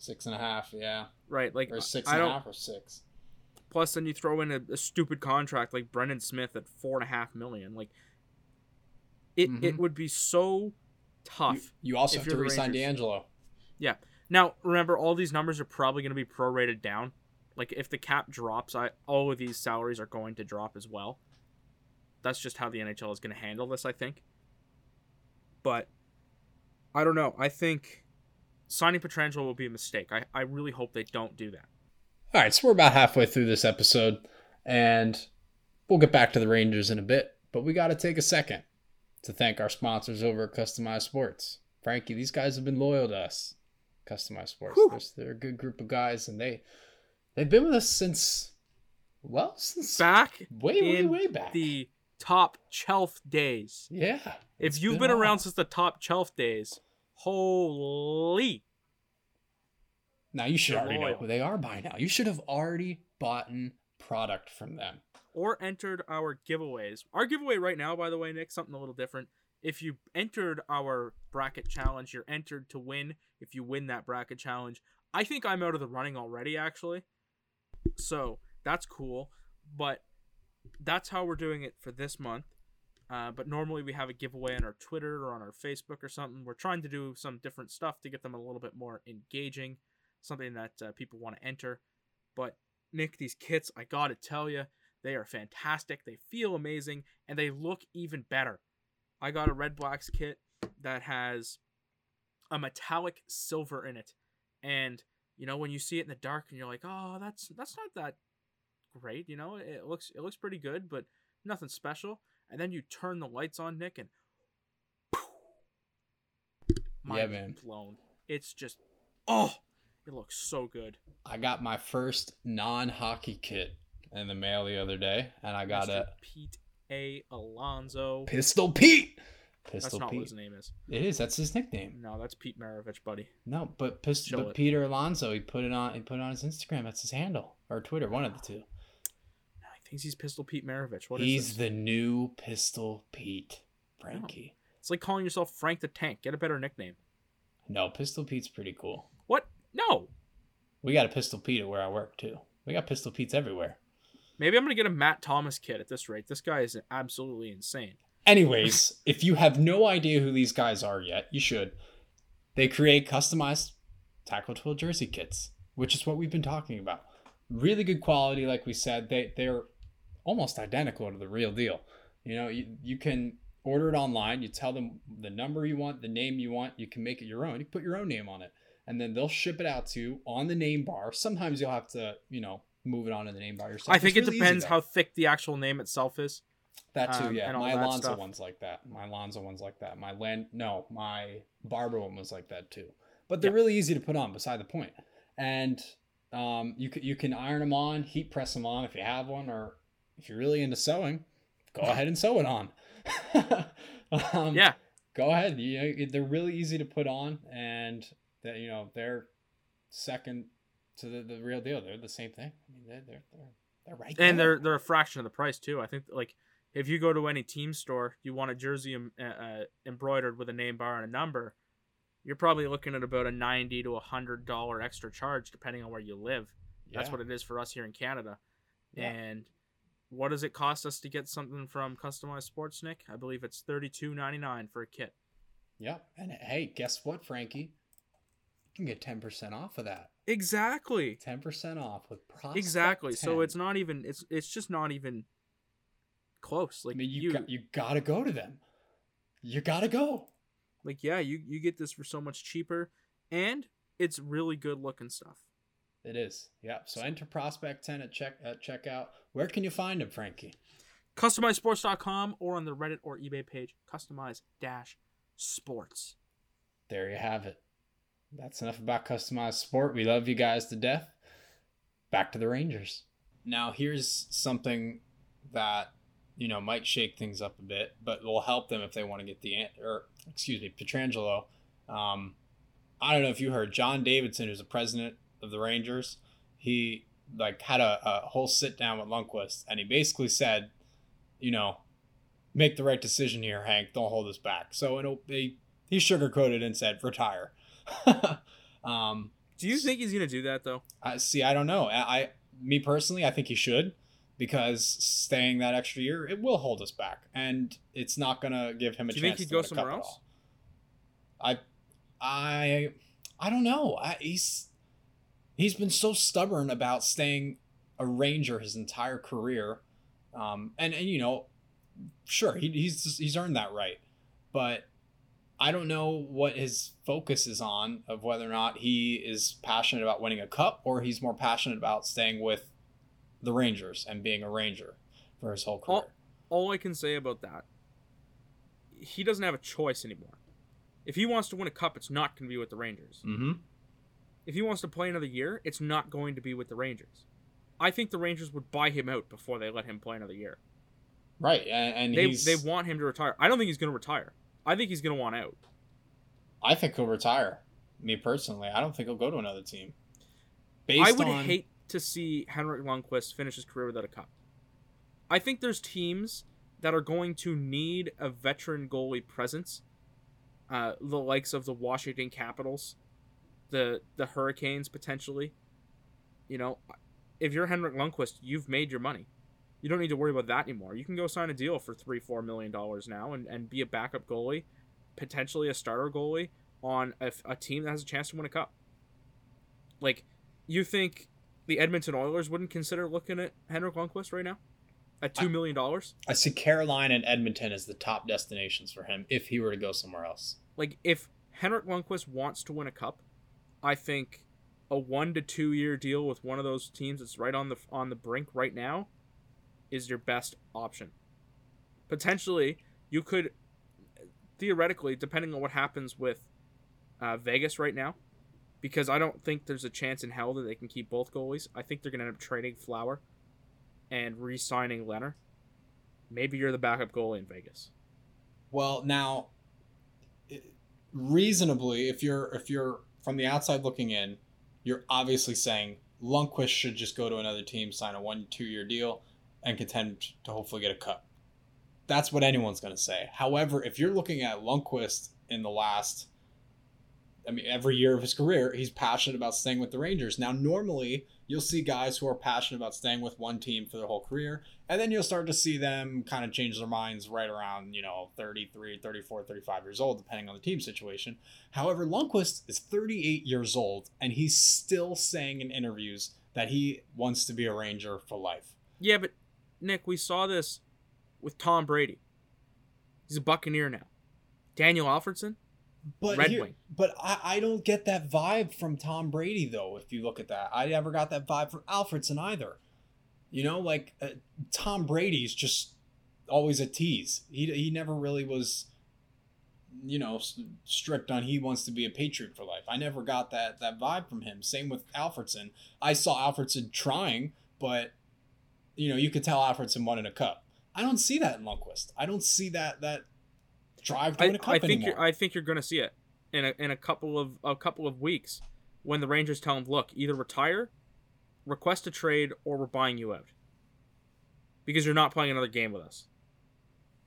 Six and a half, yeah, Right, like or six I don't or six. plus then you throw in a, a stupid contract like Brendan Smith at four and a half million. Like it it Mhm. would be so tough. You, you also have to re-sign Rangers. DeAngelo. Now, remember, all these numbers are probably going to be prorated down. Like, if the cap drops, I all of these salaries are going to drop as well. That's just how the NHL is going to handle this, I think. But I don't know. I think signing Pietrangelo will be a mistake. I, I really hope they don't do that. All right, so we're about halfway through this episode, and we'll get back to the Rangers in a bit, but we got to take a second to thank our sponsors over at Customized Sports. Frankie, these guys have been loyal to us. Customized Sports. Whew. They're, they're a good group of guys, and they they've been with us since well since Back way way way back. the top shelf days. yeah, If you've been, a around since the top shelf days, holy. now you should They're already know who they are by now. You should have already bought product from them. or entered our giveaways. Our giveaway right now, by the way, Nick, something a little different. If you entered our bracket challenge, you're entered to win. If you win that bracket challenge, I think I'm out of the running already, actually. So that's cool. But that's how we're doing it for this month. Uh, but normally we have a giveaway on our Twitter or on our Facebook or something. We're trying to do some different stuff to get them a little bit more engaging, something that uh, people want to enter. But Nick, these kits, I gotta tell you, they are fantastic. They feel amazing, and they look even better. I got a Redblacks kit that has a metallic silver in it, and you know when you see it in the dark, and you're like, "Oh, that's that's not that great." You know, it looks it looks pretty good, but nothing special. And then you turn the lights on, Nick, and Yeah, man. blown. It's just oh, it looks so good. I got my first non-hockey kit in the mail the other day, and I got Mr. a Pete A. Alonso. Pistol Pete. That's Pistol not what his name is. It is. That's his nickname. No, that's Pete Maravich, buddy. No, but Pistol. Show But it. Peter Alonso. He put it on. He put it on his Instagram. That's his handle or Twitter. One of the two. No, he thinks he's Pistol Pete Maravich. What is He's this? the new Pistol Pete. Frankie. It's like calling yourself Frank the Tank. Get a better nickname. No, Pistol Pete's pretty cool. What? No. We got a Pistol Pete at where I work too. We got Pistol Pete's everywhere. Maybe I'm gonna get a Matt Thomas kid at this rate. This guy is absolutely insane. Anyways, if you have no idea who these guys are yet, you should. They create customized tackle twill jersey kits, which is what we've been talking about. Really good quality, like we said. They they're almost identical to the real deal. You know, you, you can order it online. You tell them the number you want, the name you want. You can make it your own. You can put your own name on it, and then they'll ship it out to you on the name bar. Sometimes you'll have to, you know, move it onto the name bar yourself. I think It's it really depends how thick the actual name itself is. That too, um, yeah. My Alonso stuff. one's like that. My Alonso one's like that. My Land, no, my Barber one was like that too. But they're Yeah. really easy to put on. Beside the point, and um, you can you can iron them on, heat press them on if you have one, or if you're really into sewing, go *laughs* ahead and sew it on. *laughs* um, Yeah. go ahead. You know, they're really easy to put on, and that you know they're second to the, the real deal. They're the same thing. I mean, they're they're they're, They're right and there. they're they're a fraction of the price too. I think like if you go to any team store, you want a jersey uh, uh, embroidered with a name bar and a number, you're probably looking at about a ninety to a hundred dollar extra charge depending on where you live. That's what it is for us here in Canada. Yeah. And what does it cost us to get something from Customized Sports, Nick? I believe it's thirty two ninety nine for a kit. Yeah. And hey, guess what, Frankie? You can get 10% off of that. Exactly. 10% off with Prospect Exactly. So it's not even it's it's just not even close. Like I mean, you you, got, you got to go to them. You got to go. like yeah, you you get this for so much cheaper and it's really good looking stuff. It is. Yeah. So enter Prospect 10 at check at checkout. Where can you find them, Frankie? CustomizedSports.com or on the Reddit or eBay page, Customize Dash Sports. There you have it. That's enough about customized sport. We love you guys to death. Back to the Rangers. Now, here's something that you know might shake things up a bit, but will help them if they want to get the or excuse me, Pietrangelo. Um, I don't know if you heard John Davidson, who's the president of the Rangers. He like had a, a whole sit down with Lundqvist, and he basically said, you know, make the right decision here, Hank. Don't hold us back. So it'll they he sugarcoated and said retire. *laughs* um, Do you think he's gonna do that though? I see. I don't know. I, I, me personally, I think he should because staying that extra year it will hold us back, and it's not gonna give him a Do you chance. think he'd to go somewhere else? I, I, I don't know. I, he's he's been so stubborn about staying a Ranger his entire career, um, and and you know, sure he, he's he's earned that right, but I don't know what his focus is on of whether or not he is passionate about winning a cup or he's more passionate about staying with the Rangers and being a Ranger for his whole career. All, all I can say about that, he doesn't have a choice anymore. If he wants to win a cup, it's not going to be with the Rangers. mm-hmm. If he wants to play another year, it's not going to be with the Rangers. I think the Rangers would buy him out before they let him play another year. Right, and, and They he's, they want him to retire. I don't think he's going to retire. I think he's going to want out. I think he'll retire. Me personally, I don't think he'll go to another team. Based I would on, hate to see Henrik Lundqvist finish his career without a cup. I think there's teams that are going to need a veteran goalie presence, uh, the likes of the Washington Capitals, the the Hurricanes potentially. You know, if you're Henrik Lundqvist, you've made your money. You don't need to worry about that anymore. You can go sign a deal for three, four million dollars now and, and be a backup goalie, potentially a starter goalie on a, a team that has a chance to win a cup. Like, you think the Edmonton Oilers wouldn't consider looking at Henrik Lundqvist right now at two million dollars? I see Carolina and Edmonton as the top destinations for him if he were to go somewhere else. Like, if Henrik Lundqvist wants to win a cup, I think a one to two year deal with one of those teams that's right on the on the brink right now is your best option. Potentially, you could theoretically, depending on what happens with uh, Vegas right now, because I don't think there's a chance in hell that they can keep both goalies. I think they're going to end up trading Flower and re-signing Lehner. Maybe you're the backup goalie in Vegas. Well, now, reasonably, if you're if you're from the outside looking in, you're obviously saying Lundqvist should just go to another team, sign a one two year deal, and contend to hopefully get a cup. That's what anyone's going to say. However, if you're looking at Lundqvist in the last, I mean, every year of his career, he's passionate about staying with the Rangers. Now, normally, you'll see guys who are passionate about staying with one team for their whole career, and then you'll start to see them kind of change their minds right around, you know, 33, 34, 35 years old, depending on the team situation. However, Lundqvist is 38 years old, and he's still saying in interviews that he wants to be a Ranger for life. Yeah, but Nick, we saw this with Tom Brady. He's a Buccaneer now. Daniel Alfredsson, But Red here- Wing. but I, I don't get that vibe from Tom Brady though. If you look at that, I never got that vibe from Alfredsson either. You know, like uh, Tom Brady's just always a tease. He he never really was, you know, strict on he wants to be a patriot for life. I never got that that vibe from him. Same with Alfredsson. I saw Alfredsson trying, but you know, you could tell Alfredsson wanted a cup. I don't see that in Lundqvist. I don't see that that drive to I, win a cup I think anymore. you're, I think you're going to see it in a, in a couple of a couple of weeks when the Rangers tell him, "Look, either retire, request a trade, or we're buying you out." because you're not playing another game with us.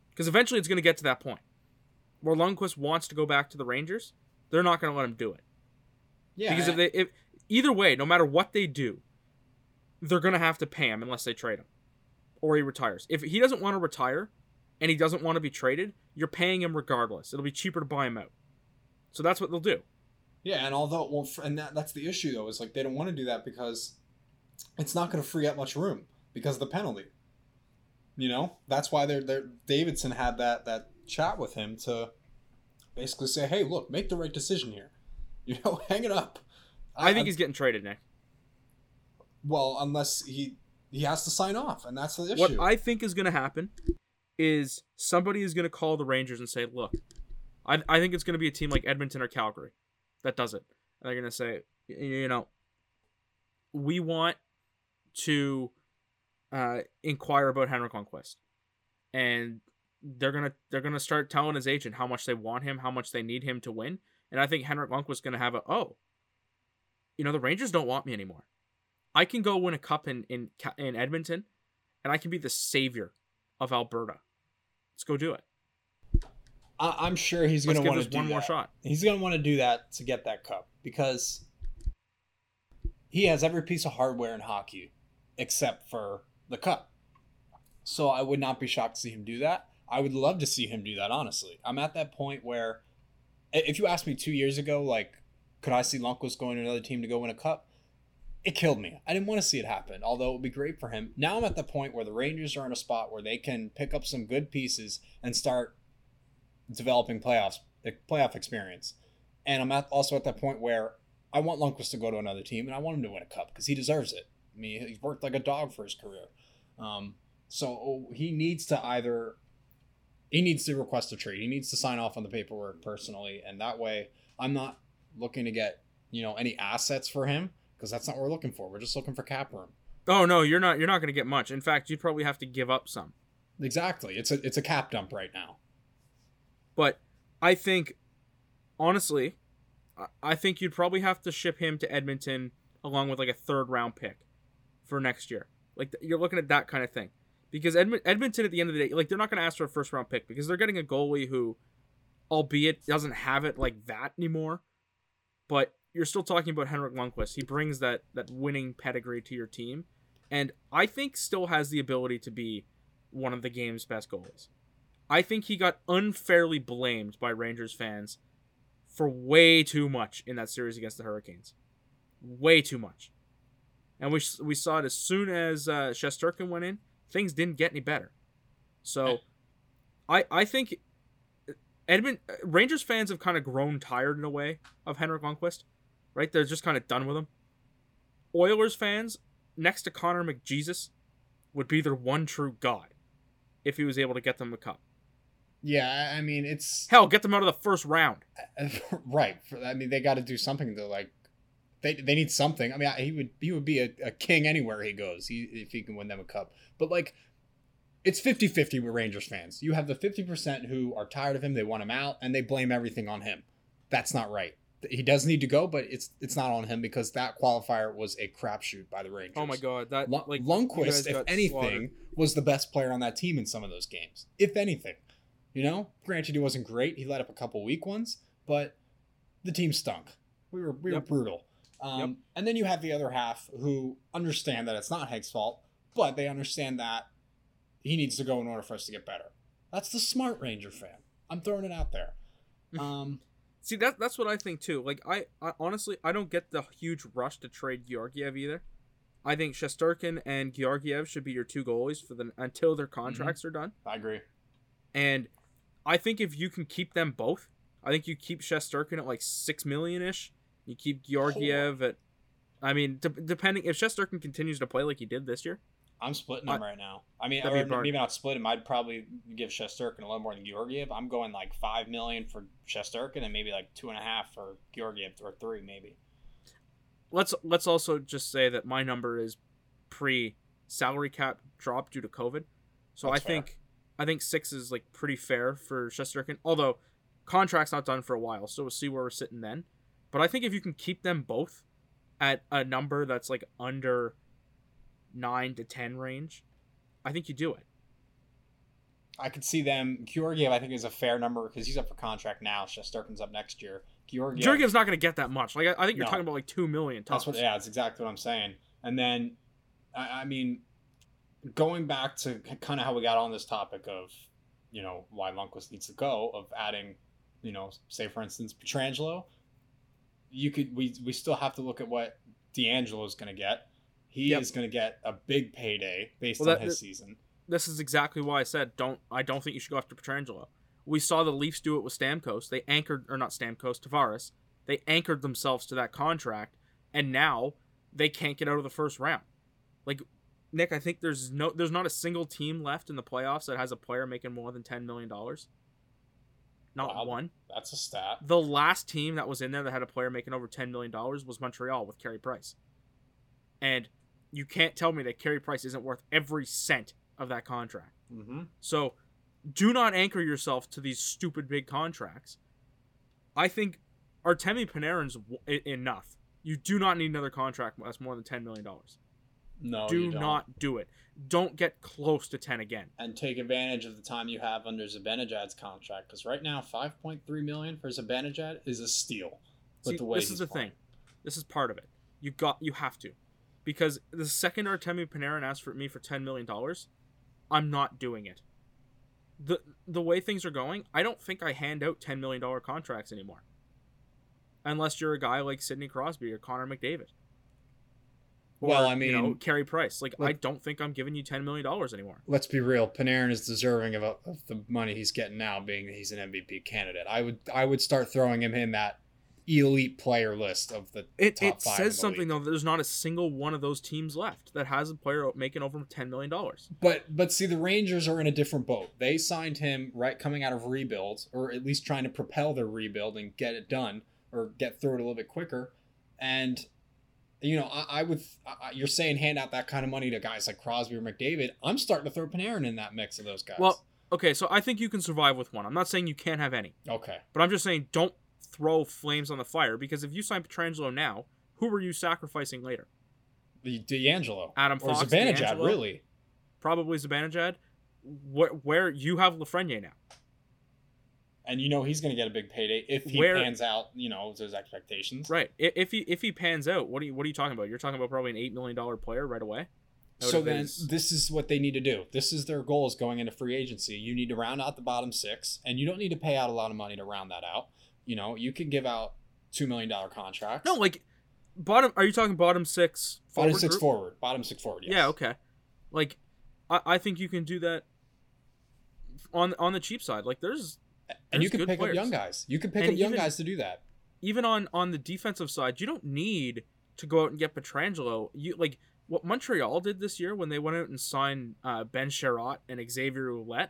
Because eventually it's going to get to that point where Lundqvist wants to go back to the Rangers. They're not going to let him do it. Yeah. Because if they if either way, no matter what they do, they're gonna have to pay him unless they trade him, or he retires. If he doesn't want to retire, and he doesn't want to be traded, you're paying him regardless. It'll be cheaper to buy him out. So that's what they'll do. Yeah, and although well, and that, that's the issue though is like they don't want to do that because it's not going to free up much room because of the penalty. You know, that's why they're they're Davidson had that that chat with him to basically say, hey, look, make the right decision here. *laughs* You know, hang it up. I, think he's getting traded, Nick. well, unless he he has to sign off, and that's the issue. What I think is going to happen is somebody is going to call the Rangers and say, "Look, I, I think it's going to be a team like Edmonton or Calgary that does it." And they're going to say, "You know, we want to uh, inquire about Henrik Lundqvist," and they're gonna they're gonna start telling his agent how much they want him, how much they need him to win. And I think Henrik Lundqvist is going to have a oh, you know, the Rangers don't want me anymore. I can go win a cup in in in Edmonton, and I can be the savior of Alberta. Let's go do it. I, I'm sure he's going to want to do one more that. shot. He's going to want to do that to get that cup because he has every piece of hardware in hockey except for the cup. So I would not be shocked to see him do that. I would love to see him do that, honestly. I'm at that point where, if you asked me two years ago, like, could I see Lundqvist going to another team to go win a cup? It killed me. I didn't want to see it happen, although it would be great for him. Now I'm at the point where the Rangers are in a spot where they can pick up some good pieces and start developing playoffs playoff experience. And I'm at, also at that point where I want Lundqvist to go to another team and I want him to win a cup because he deserves it. I mean, he's worked like a dog for his career. Um, so he needs to either he needs to request a trade. He needs to sign off on the paperwork personally, and that way I'm not looking to get you know any assets for him because that's not what we're looking for. We're just looking for cap room. Oh no, you're not. You're not going to get much. In fact, you'd probably have to give up some. Exactly. It's a it's a cap dump right now. But I think, honestly, I- think you'd probably have to ship him to Edmonton along with like a third round pick for next year. Like you're looking at that kind of thing because Edmon- Edmonton at the end of the day, like they're not going to ask for a first round pick because they're getting a goalie who, albeit doesn't have it like that anymore, but you're still talking about Henrik Lundqvist. He brings that that winning pedigree to your team, and I think still has the ability to be one of the game's best goalies. I think he got unfairly blamed by Rangers fans for way too much in that series against the Hurricanes. Way too much. And we, we saw it as soon as uh, Shesterkin went in, things didn't get any better. So I I think Edmund Rangers fans have kind of grown tired in a way of Henrik Lundqvist, right? They're just kind of done with him. Oilers fans, next to Connor McJesus, would be their one true god if he was able to get them a cup. Yeah, I mean it's Hell, get them out of the first round. *laughs* right. I mean they got to do something to like. They, they need something. I mean, he would he would be a, a king anywhere he goes. He if he can win them a cup. But like, it's 50-50 with Rangers fans. You have the fifty percent who are tired of him. They want him out, and they blame everything on him. That's not right. He does need to go, but it's it's not on him because that qualifier was a crapshoot by the Rangers. Oh my god, that Lu- like Lundqvist, if anything, slaughtered. was the best player on that team in some of those games. If anything, you know, granted he wasn't great. He let up a couple weak ones, but the team stunk. We were we Yep. were brutal. Um, Yep. And then you have the other half who understand that it's not Hank's fault, but they understand that he needs to go in order for us to get better. That's the smart Ranger fan. I'm throwing it out there. *laughs* Um, See that that's what I think too. Like I, I honestly I don't get the huge rush to trade Georgiev either. I think Shesterkin and Georgiev should be your two goalies for the until their mm-hmm. contracts are done. I agree. And I think if you can keep them both, I think you keep Shesterkin at like six million ish. You keep Georgiev at, I mean, de- depending if Shesterkin continues to play like he did this year. I'm splitting them right now. I mean, or maybe not split them. I'd probably give Shesterkin a little more than Georgiev. I'm going like five million for Shesterkin and maybe like two and a half for Georgiev or three maybe. Let's let's also just say that my number is pre salary cap drop due to COVID. So That's I think I think six is like pretty fair for Shesterkin. Although contract's not done for a while, so we'll see where we're sitting then. But I think if you can keep them both at a number that's like under nine to ten range, I think you do it. I could see them. Georgiev, I think, is a fair number because he's up for contract now. Shesterkin's up next year. Georgiev, Georgiev's not going to get that much. Like I, I think you're No. talking about like two million. That's what. Yeah, that's exactly what I'm saying. And then, I, I mean, going back to kind of how we got on this topic of, you know, why Lundqvist needs to go of adding, you know, say for instance Pietrangelo. You could we we still have to look at what DeAngelo is going to get. He Yep. is going to get a big payday based Well, on that- his season. This is exactly why I said don't. I don't think you should go after Pietrangelo. We saw the Leafs do it with Stamkos. They anchored, or not Stamkos, Tavares. They anchored themselves to that contract, and now they can't get out of the first round. Like Nick, I think there's no, there's not a single team left in the playoffs that has a player making more than ten million dollars. Not Wow. one. That's a stat. The last team that was in there that had a player making over ten million dollars was Montreal with Carey Price. And you can't tell me that Carey Price isn't worth every cent of that contract. Mm-hmm. So do not anchor yourself to these stupid big contracts. I think Artemi Panarin's w- enough. You do not need another contract that's more than $10 million. No, do not do it. Don't get close to 10 again. and take advantage of the time you have under Zibanejad's contract because right now 5.3 million for Zibanejad is a steal. See, the way this is the playing. thing. This is part of it. You got you have to. Because the second Artemi Panarin asked for me for $10 million, I'm not doing it. The the way things are going, I don't think I hand out $10 million contracts anymore. Unless you're a guy like Sidney Crosby or Connor McDavid. Well, I you know, mean, Carey Price. Like, I don't think I'm giving you $10 million anymore. Let's be real. Panarin is deserving of, of the money he's getting now, being that he's an MVP candidate. I would I would start throwing him in that elite player list of the It, top it says the something, league. though, that there's not a single one of those teams left that has a player making over $10 million. But but see, the Rangers are in a different boat. They signed him right coming out of rebuild, or at least trying to propel their rebuild and get it done, or get through it a little bit quicker. And you know, I, I would. I, you're saying hand out that kind of money to guys like Crosby or McDavid. I'm starting to throw Panarin in that mix of those guys. Well, okay, so I think you can survive with one. I'm not saying you can't have any, okay, but I'm just saying don't throw flames on the fire because if you sign Pietrangelo now, who are you sacrificing later? the DeAngelo, Adam or Fox, Zibanejad, DeAngelo? really. Probably Zibanejad. Where, where you have Lafreniere now. And you know he's going to get a big payday if he Where- pans out. You know those expectations. Right. If he if he pans out, what are you what are you talking about? You're talking about probably an eight million dollar player right away. So then, his- this is what they need to do. This is their goals going into free agency. You need to round out the bottom six, and you don't need to pay out a lot of money to round that out. You know, you can give out two million dollar contracts. no, like bottom. Are you talking bottom six? bottom forward six group? forward, bottom six forward. Yes. Yeah, okay. Like, I, I think you can do that on on the cheap side. Like, there's and you there's can pick players. up young guys. You can pick And up young even- guys to do that. even on on the defensive side, you don't need to go out and get Pietrangelo. You like what Montreal did this year when they went out and signed uh, Ben Chiarot and Xavier Ouellet.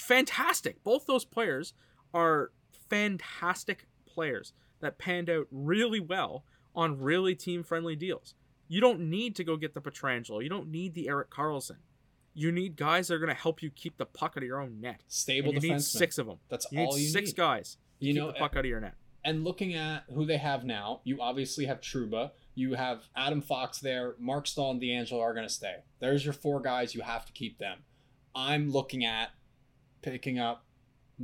Fantastic. Both those players are fantastic players that panned out really well on really team friendly deals. You don't need to go get the Pietrangelo. You don't need the Erik Karlsson. You need guys that are going to help you keep the puck out of your own net. Stable And you need six of them. That's You need all you six need. guys. To You keep know, the puck out of your net. and looking at who they have now, you obviously have Trouba. You have Adam Fox there. Marc Staal and DeAngelo are going to stay. There's your four guys. You have to keep them. I'm looking at picking up,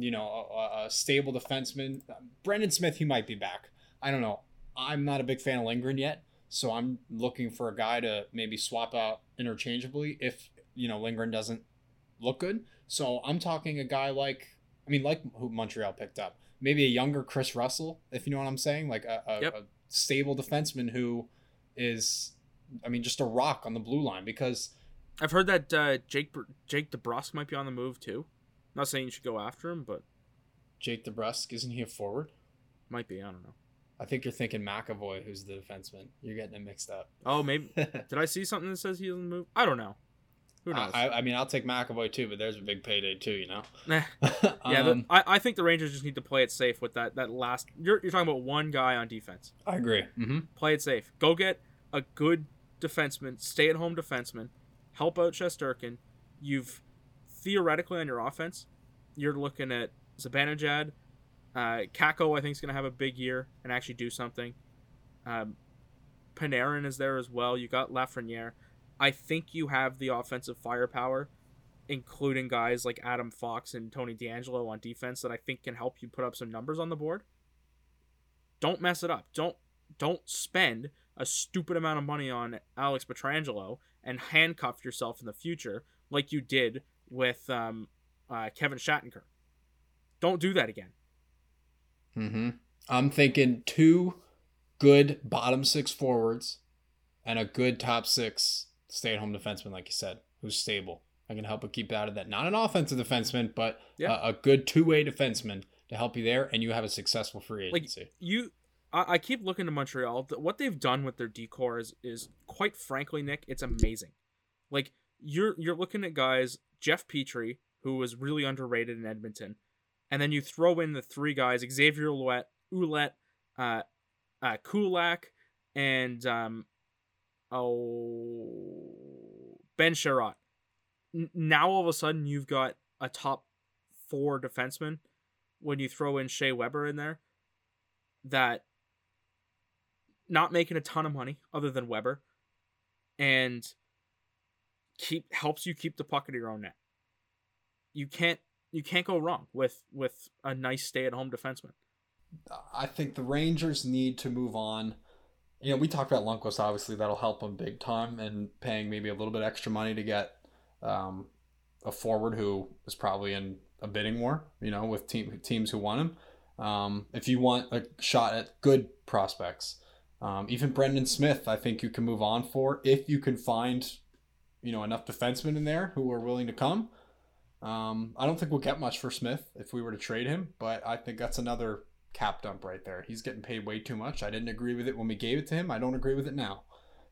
you know, a, a- stable defenseman. Brendan Smith, he might be back. I don't know. I'm not a big fan of Lindgren yet, so I'm looking for a guy to maybe swap out interchangeably if you know Lindgren doesn't look good. So I'm talking a guy like, I mean, like who Montreal picked up maybe a younger Chris Russell, if you know what I'm saying, like a, a, Yep. a stable defenseman who is, I mean, just a rock on the blue line because I've heard that uh, Jake Jake DeBrusk might be on the move too. Not saying you should go after him, but Jake DeBrusk isn't he a forward? might be. I don't know. I think you're thinking McAvoy, who's the defenseman. You're getting it mixed up. Oh, maybe. *laughs* Did I see something that says he's on the move? I don't know. Who knows? I, I mean, I'll take McAvoy too, but there's a big payday too, you know. Nah. *laughs* Yeah, the- um, I, I think the Rangers just need to play it safe with that that last. You're you're talking about one guy on defense. I agree. Mm-hmm. Play it safe. Go get a good defenseman, stay at home defenseman, help out Shesterkin. You've theoretically on your offense, you're looking at Zibanejad. uh, Kakko. I think is going to have a big year and actually do something. Um, Panarin is there as well. You got Lafreniere. I think you have the offensive firepower, including guys like Adam Fox and Tony DeAngelo on defense that I think can help you put up some numbers on the board. Don't mess it up. Don't don't spend a stupid amount of money on Alex Pietrangelo and handcuff yourself in the future like you did with um, uh, Kevin Shattenkirk. Don't do that again. Mm-hmm. I'm thinking two good bottom six forwards and a good top six stay at home defenseman, like you said, who's stable. I can help you keep out of that. Not an offensive defenseman, but Yeah. a, a good two way defenseman to help you there, and you have a successful free Like agency. you, I, I keep looking to Montreal. What they've done with their D corps is, is quite frankly, Nick, it's amazing. Like you're you're looking at guys, Jeff Petry, who was really underrated in Edmonton, and then you throw in the three guys, Xavier Ouellet, Ouellet, uh, uh, Kulak, and um, oh, Ben Chiarot. N- now all of a sudden you've got a top four defenseman when you throw in Shea Weber in there that not making a ton of money other than Weber and keep helps you keep the puck in your own net. You can't you can't go wrong with with a nice stay at home defenseman. I think the Rangers need to move on. You know, we talked about Lundqvist. Obviously, that'll help them big time, and paying maybe a little bit extra money to get um, a forward who is probably in a bidding war. You know, with team teams who want him. Um, if you want a shot at good prospects, um, even Brendan Smith, I think you can move on for if you can find, you know, enough defensemen in there who are willing to come. Um, I don't think we'll get much for Smith if we were to trade him, but I think that's another cap dump right there. He's getting paid way too much. I didn't agree with it when we gave it to him. I don't agree with it now.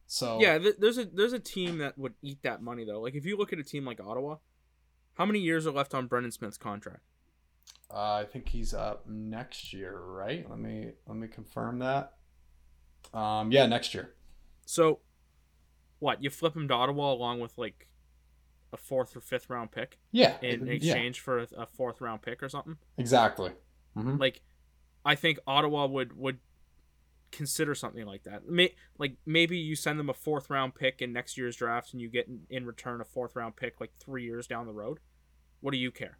So Yeah, th- there's a there's a team that would eat that money though. Like if you look at a team like Ottawa, how many years are left on Brendan Smith's contract? uh, I think he's up next year, right? Let me let me confirm that. Um, yeah, next year. So, what you flip him to Ottawa along with like a fourth or fifth round pick Yeah, in yeah, exchange for a, fourth round pick or something? exactly. hmm Like, I think Ottawa would would consider something like that. May, like maybe you send them a fourth round pick in next year's draft, and you get in, in return a fourth round pick like three years down the road. What do you care?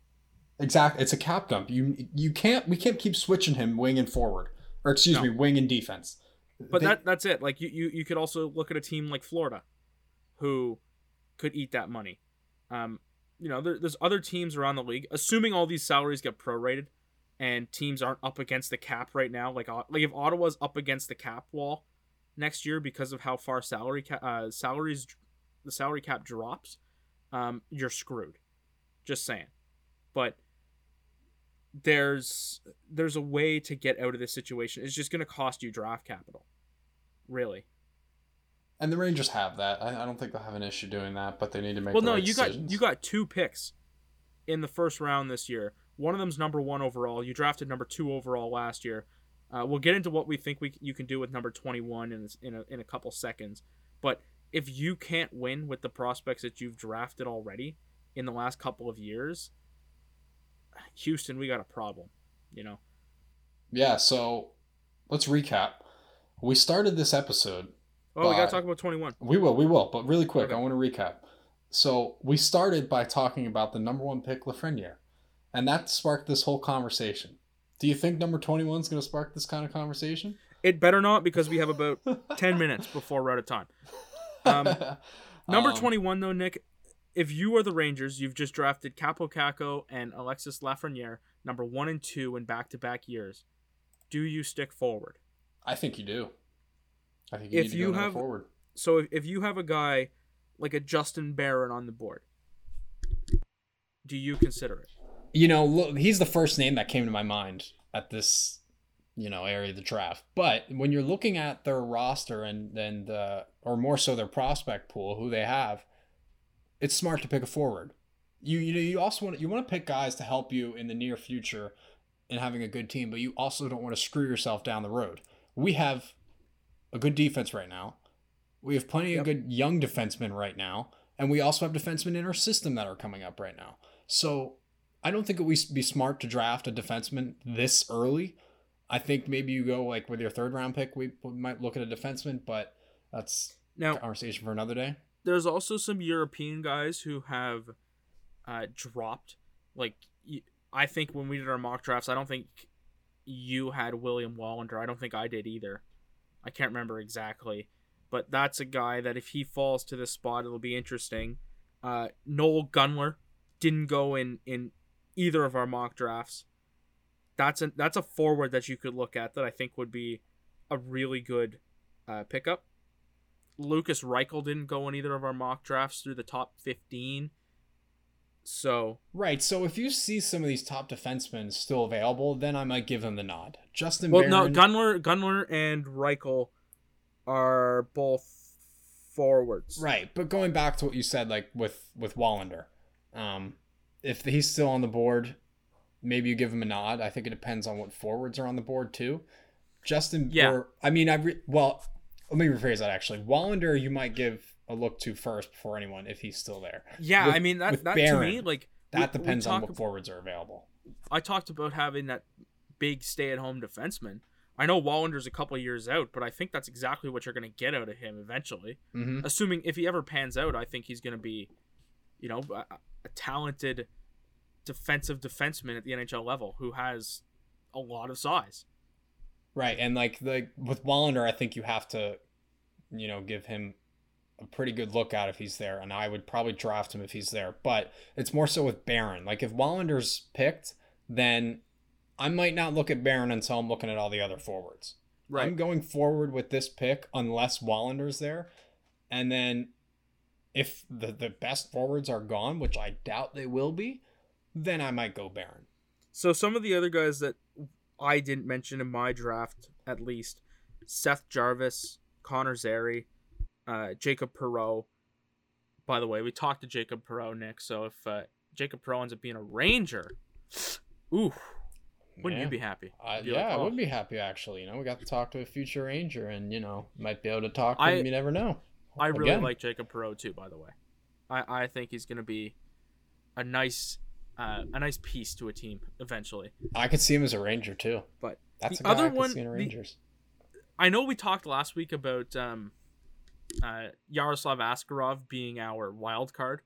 Exactly. It's a cap dump. You you can't we can't keep switching him wing and forward, or excuse No. me, wing and defense. But They- that that's it. Like you, you you could also look at a team like Florida, who could eat that money. Um, you know, there, there's other teams around the league. Assuming all these salaries get prorated, and teams aren't up against the cap right now. Like like if Ottawa's up against the cap wall next year because of how far salary ca- uh, salaries the salary cap drops, um, you're screwed. Just saying. But there's there's a way to get out of this situation. It's just going to cost you draft capital. Really. and the Rangers have that. I, I don't think they'll have an issue doing that, but they need to make. Well, no, right you got you got two picks in the first round this year. One of them's number one overall. You drafted number two overall last year. Uh, we'll get into what we think we you can do with number twenty one in in a, in a couple seconds. But if you can't win with the prospects that you've drafted already in the last couple of years, Houston, we got a problem. You know. Yeah, so let's recap. We started this episode. Oh, we got to talk about twenty one. We will, we will, but really quick, Okay. I want to recap. So we started by talking about the number one pick, Lafreniere, and that sparked this whole conversation. Do you think number 21 is going to spark this kind of conversation? It better not because we have about ten minutes before we're out of time. *laughs* Um, Number Um, 21, though, Nick, if you are the Rangers, you've just drafted Kaapo Kakko and Alexis Lafreniere, number one and two in back to back years. Do you stick forward? I think you do. I think you If need to you have- forward. So if, if you have a guy like a Justin Barron on the board, do you consider it? You know, look, he's the first name that came to my mind at this, you know, area of the draft. But when you're looking at their roster and and uh, or more so their prospect pool, who they have, it's smart to pick a forward. You you know you also want you want to pick guys to help you in the near future in having a good team, but you also don't want to screw yourself down the road. We have a good defense right now. We have plenty Yep. of good young defensemen right now, and we also have defensemen in our system that are coming up right now. So I don't think it would be smart to draft a defenseman this early. I think maybe you go like with your third round pick, we we might look at a defenseman, but that's a Now, conversation for another day. There's also some European guys who have uh, dropped. Like I think when we did our mock drafts, I don't think you had William Wallinder. I don't think I did either. I can't remember exactly, but that's a guy that if he falls to this spot, it'll be interesting. Uh, Noel Gunler didn't go in in either of our mock drafts. That's a that's a forward that you could look at that I think would be a really good uh, pickup. Lukas Reichel didn't go in either of our mock drafts through the top fifteen. So Right. So if you see some of these top defensemen still available, then I might give them the nod. Justin well, Barron. no, Gunler, Gunler, and Reichel are both forwards. Right, but going back to what you said, like with with Wallinder, um, if he's still on the board, maybe you give him a nod. I think it depends on what forwards are on the board too. Justin, Yeah. or, I mean, I re- well, let me rephrase that. Actually, Wallinder, you might give a look to first before anyone if he's still there. Yeah, With- I mean that that to me like That we- we depends on talk what forwards are available. I talked about having that big stay-at-home defenseman. I know Wallinder's a couple years out, but I think that's exactly what you're going to get out of him eventually. hmm Assuming if he ever pans out, I think he's going to be, you know, a, a talented defensive defenseman at the NHL level who has a lot of size. Right, and like the with Wallinder, I think you have to, you know, give him a pretty good look at if he's there, and I would probably draft him if he's there. But it's more so with Barron. Like if Wallinder's picked, then I might not look at Barron until I'm looking at all the other forwards. Right. I'm going forward with this pick unless Wallinder's there, and then if the the best forwards are gone, which I doubt they will be, then I might go Barron. So some of the other guys that I didn't mention in my draft, at least, Seth Jarvis, Connor Zary, uh, Jacob Perreault. By the way, we talked to Jacob Perreault, Nick. So if uh, Jacob Perreault ends up being a Ranger, ooh, wouldn't Yeah. you be happy? Uh, be yeah, like, I "Oh." would be happy actually. You know, we got to talk to a future Ranger, and you know, might be able to talk to I- him. You never know. I really Again. like Jacob Perreault too. By the way, I I think he's gonna be a nice uh, a nice piece to a team eventually. I could see him as a Ranger too. But That's the other I one, see in a the- Rangers. I know we talked last week about um, uh, Yaroslav Askarov being our wild card.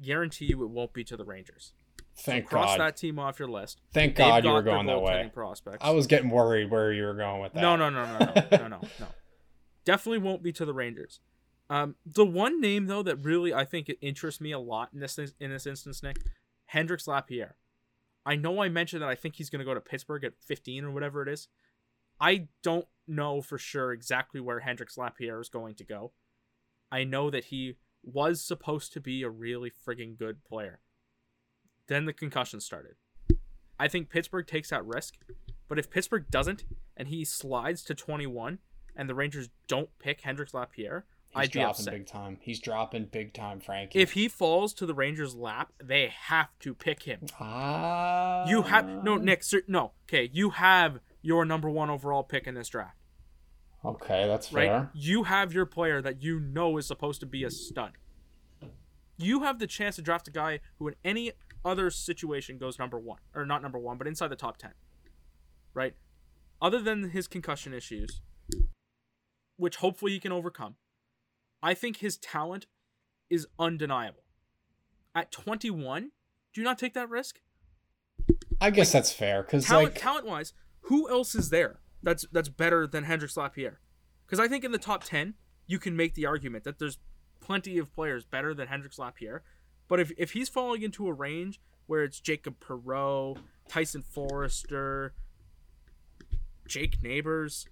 Guarantee you it won't be to the Rangers. Thank so cross God. that team off your list. Thank They've God you were going that way. Prospects. I was getting worried where you were going with that. no, no, no, no, no, no, no, no. *laughs* Definitely won't be to the Rangers. Um, the one name though that really I think it interests me a lot in this in this instance, Nick, Hendrix Lapierre. I know I mentioned that I think he's going to go to Pittsburgh at 15 or whatever it is. I don't know for sure exactly where Hendrix Lapierre is going to go. I know that he was supposed to be a really friggin' good player. Then the concussion started. I think Pittsburgh takes that risk, but if Pittsburgh doesn't and he slides to 21 and the Rangers don't pick Hendrix Lapierre, He's I'd be dropping upset. big time. He's dropping big time, Frankie. If he falls to the Rangers' lap, they have to pick him. ah, You have no Nick. Sir, no, okay. You have your number one overall pick in this draft, Okay, that's right? fair. You have your player that you know is supposed to be a stud. You have the chance to draft a guy who, in any other situation, goes number one or not number one, but inside the top ten, right? Other than his concussion issues, which hopefully he can overcome, I think his talent is undeniable. At 21, do you not take that risk? I guess that's fair because talent like talent wise, who else is there that's that's better than Hendrix Lapierre? Because I think in the top ten, you can make the argument that there's plenty of players better than Hendrix Lapierre. But if if he's falling into a range where it's Jacob Perreault, Tyson Foerster, Jake Neighbours,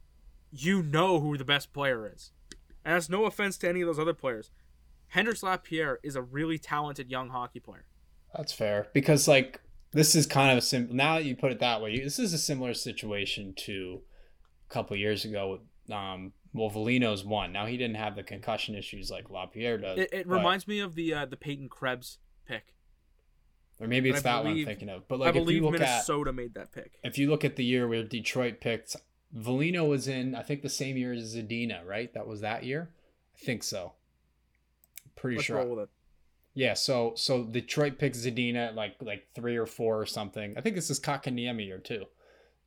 you know who the best player is. And that's no offense to any of those other players. Hendrix Lapierre is a really talented young hockey player. That's fair because like this is kind of a simple. Now that you put it that way, this is a similar situation to a couple years ago. With, um, well, Veleno's one. Now he didn't have the concussion issues like Lapierre does. It, it but- reminds me of the uh, the Peyton Krebs pick. or maybe it's I that one I'm thinking of. But I like if believe you look at Minnesota made that pick. if you look at the year where Detroit picked, Veleno was in I think the same year as Zadina, right? That was that year. I think so. Pretty Let's sure. roll with it. Yeah, so so Detroit picked Zadina at like like three or four or something. I think this is Kotkaniemi year too,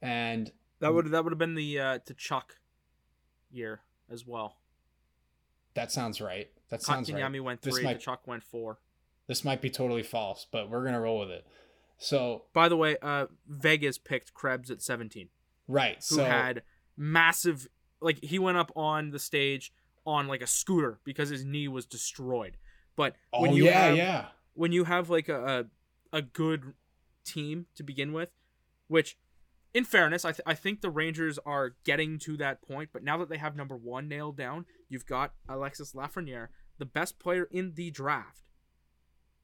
and That would that would have been the uh, Tkachuk year as well. that sounds right. That sounds right. Kotkaniemi went three. might Tkachuk went four. this might be totally false, but we're gonna roll with it. So By the way, uh, Vegas picked Krebs at 17, right, who so had massive, like he went up on the stage on like a scooter because his knee was destroyed. But oh when you yeah, have, yeah, when you have like a, a a good team to begin with, which in fairness, I, th- I think the Rangers are getting to that point. But now that they have number one nailed down, you've got Alexis Lafreniere, the best player in the draft,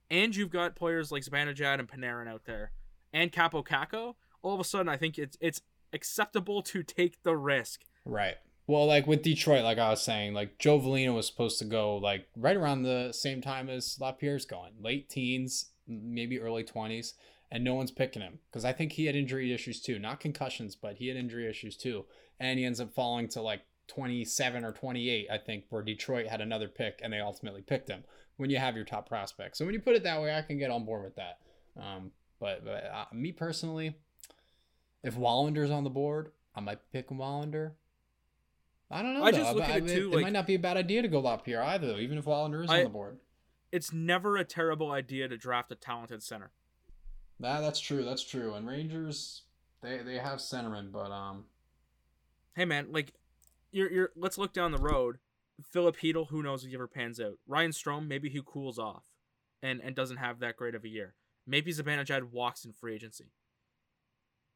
and you've got players like Zibanejad and Panarin out there, and Kaapo Kakko. All of a sudden, I think it's it's acceptable to take the risk. right. Well, like with Detroit, like I was saying, like Joe Veleno was supposed to go like right around the same time as Lapierre's going, late teens, maybe early twenties, and no one's picking him because I think he had injury issues too, not concussions, but he had injury issues too, and he ends up falling to like 27 or 28, I think, where Detroit had another pick and they ultimately picked him when you have your top prospect. So when you put it that way, I can get on board with that. Um, but but uh, me personally, if Wallinder's on the board, I might pick Wallinder. I don't know. I though. just look at I- it too, It like- might not be a bad idea to go Lapierre either, though, even if Wallinder is I- on the board. It's never a terrible idea to draft a talented center. Nah, that's true. That's true. And Rangers, they they have centerman, but um, hey man, like you're you're let's look down the road. Filip Chytil, who knows if he ever pans out. Ryan Strome, maybe he cools off and and doesn't have that great of a year. Maybe Zibanejad walks in free agency.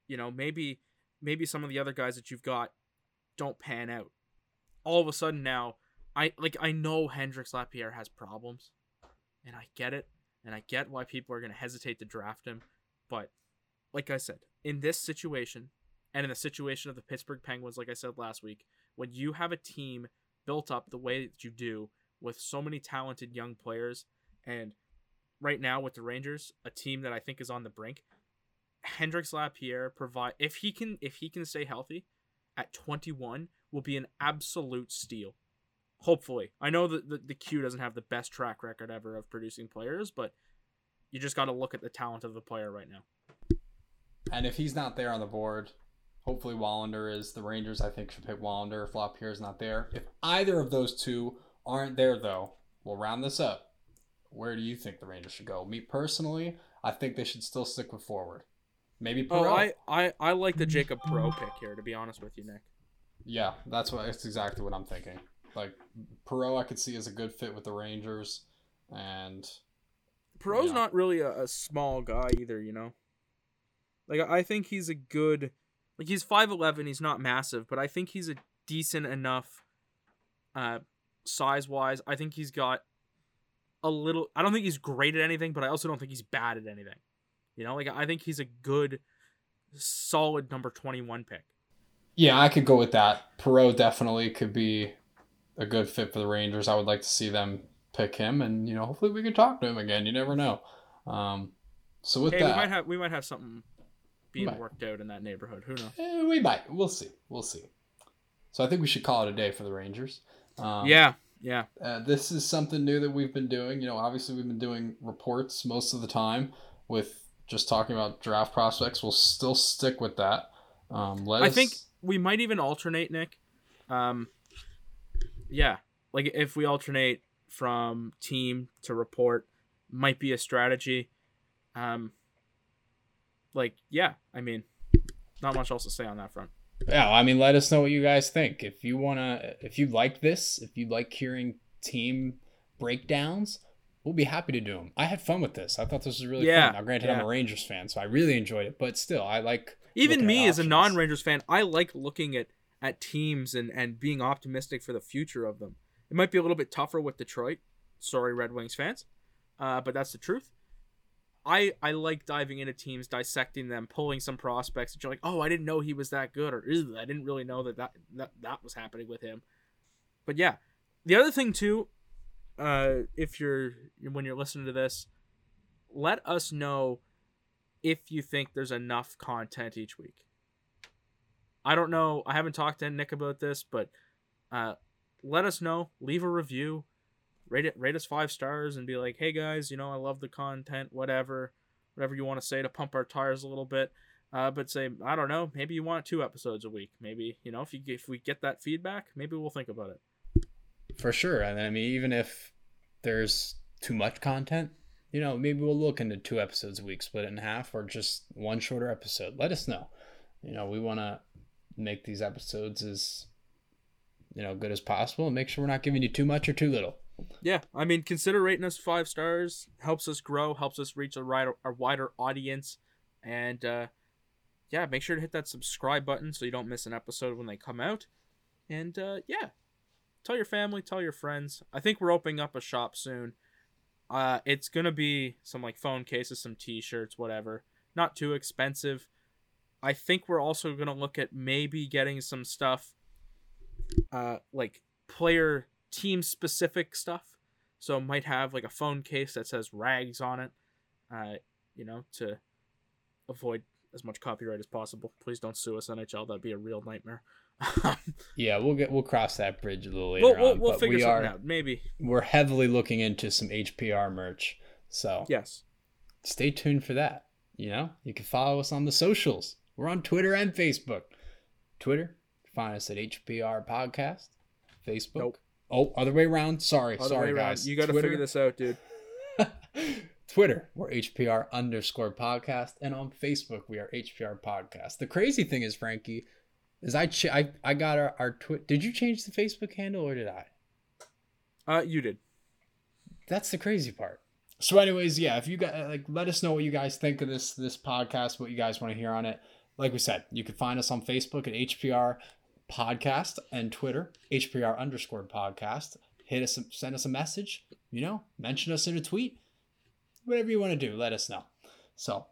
You know, maybe maybe some of the other guys that you've got don't pan out. All of a sudden now, I like I know Hendrix Lapierre has problems, and I get it, and I get why people are gonna hesitate to draft him, but like I said, in this situation, and in the situation of the Pittsburgh Penguins, like I said last week, when you have a team built up the way that you do with so many talented young players, and right now with the Rangers, a team that I think is on the brink, Hendrix Lapierre provide if he can if he can stay healthy at 21 will be an absolute steal. Hopefully, I know that the, the Q doesn't have the best track record ever of producing players, but you just got to look at the talent of the player right now. and if he's not there on the board, hopefully Wallinder is. The Rangers, I think, should pick Wallinder if Lapierre's not there. If either of those two aren't there, though, we'll round this up. Where do you think the Rangers should go? Me personally, I think they should still stick with forward. Maybe Oh, I, I, I like the Jacob Perreault pick here, to be honest with you, Nick. Yeah, that's what. That's exactly what I'm thinking. Like Perreault, I could see as a good fit with the Rangers, and Perreault's Yeah. not really a, a small guy either, you know. Like I think he's a good, like he's five eleven. He's not massive, but I think he's a decent enough, uh, size wise. I think he's got a little. I don't think he's great at anything, but I also don't think he's bad at anything. You know, like I think he's a good, solid number twenty one pick. yeah, I could go with that. Perreault definitely could be a good fit for the Rangers. I would like to see them pick him, and you know, hopefully we can talk to him again. You never know. Um, so with Hey, that, we might have we might have something being Might. worked out in that neighborhood. Who knows? eh, we might. We'll see. We'll see. So I think we should call it a day for the Rangers. Um, yeah, yeah. Uh, this is something new that we've been doing. You know, obviously we've been doing reports most of the time with just talking about draft prospects. We'll still stick with that. Um, let I us- think we might even alternate, Nick. Um, yeah, like if we alternate from team to report, might be a strategy. Um, like yeah, I mean, not much else to say on that front. Yeah, I mean, let us know what you guys think. If you wanna, if you like this, if you like hearing team breakdowns, we'll be happy to do them. I had fun with this. I thought this was really Yeah, fun. Now, granted, I'm a Rangers fan, so I really enjoyed it. But still, I like Even me as a non-Rangers fan, I like looking at at teams and and being optimistic for the future of them. It might be a little bit tougher with Detroit. Sorry, Red Wings fans, uh, but that's the truth. I I like diving into teams, dissecting them, pulling some prospects that you're like, oh, I didn't know he was that good, or I didn't really know that that that, that was happening with him. But yeah, the other thing too, uh, if you're when you're listening to this, let us know if you think there's enough content each week. I don't know. I haven't talked to Nick about this, but uh, let us know. Leave a review. Rate it. Rate us five stars and be like, "Hey guys, you know I love the content. Whatever, whatever you want to say to pump our tires a little bit." Uh, but say I don't know. Maybe you want two episodes a week. Maybe you know if you if we get that feedback, maybe we'll think about it. For sure. And I mean, even if there's too much content, you know, maybe we'll look into two episodes a week, split it in half, or just one shorter episode. Let us know. You know, we want to make these episodes as you know good as possible and make sure we're not giving you too much or too little. Yeah, I mean, consider rating us five stars. Helps us grow, helps us reach a wider, a wider audience, and uh, yeah, make sure to hit that subscribe button so you don't miss an episode when they come out. And uh, yeah, tell your family, tell your friends. I think we're opening up a shop soon. Uh, it's gonna be some like phone cases, some T-shirts, whatever. Not too expensive. I think we're also gonna look at maybe getting some stuff, uh, like player team specific stuff. So might have like a phone case that says rags on it, uh, you know, to avoid as much copyright as possible. Please don't sue us, NHL. That'd be a real nightmare. Yeah, we'll get we'll cross that bridge a little later we'll, we'll, on. we'll but figure we something are out. Maybe. we're heavily looking into some HPR merch. So Yes. stay tuned for that. You know, you can follow us on the socials. We're on Twitter and Facebook. Twitter, find us at HPR Podcast. Facebook. Nope. Oh, other way around. Sorry, Other sorry way around. guys. You got to figure this out, dude. *laughs* Twitter, we're HPR underscore podcast, and on Facebook, we are HPR podcast. The crazy thing is, Frankie, is I ch- I, I got our, our twit. Did you change the Facebook handle or did I? Uh, you did. That's the crazy part. So, anyways, yeah, if you guys like, let us know what you guys think of this this podcast, what you guys want to hear on it. Like we said, you can find us on Facebook at HPR Podcast and Twitter HPR underscore Podcast. Hit us, send us a message. You know, mention us in a tweet. Whatever you want to do, let us know. So,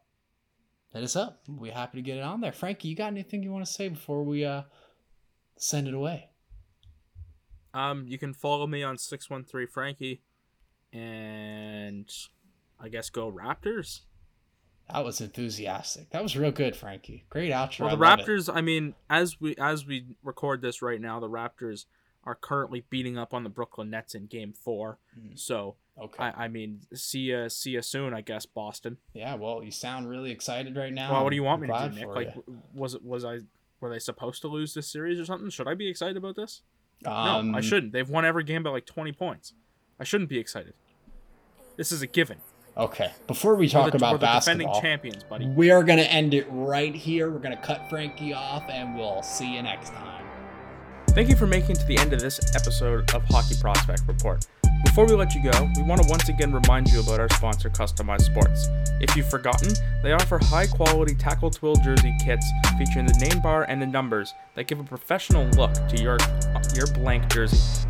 hit us up. We're happy to get it on there. Frankie, you got anything you want to say before we uh send it away? Um, you can follow me on six one three Frankie, and I guess go Raptors. That was enthusiastic. That was real good, Frankie. Great outro. Well, I the it. Raptors. I mean, as we as we record this right now, the Raptors are currently beating up on the Brooklyn Nets in Game Four. Mm. So Okay. I, I mean, see ya, see ya soon, I guess, Boston. Yeah, well, you sound really excited right now. well, what do you want me to do, Nick? Like, you. was it was I were they supposed to lose this series or something? Should I be excited about this? um, no, I shouldn't. They've won every game by like twenty points. I shouldn't be excited. This is a given. Okay, before we talk the, about we're the defending basketball, champions, buddy. we are gonna end it right here. We're gonna cut Frankie off, and we'll see you next time. Thank you for making it to the end of this episode of Hockey Prospect Report. Before we let you go, we want to once again remind you about our sponsor, Customized Sports. If you've forgotten, they offer high quality tackle twill jersey kits featuring the name bar and the numbers that give a professional look to your, your blank jersey.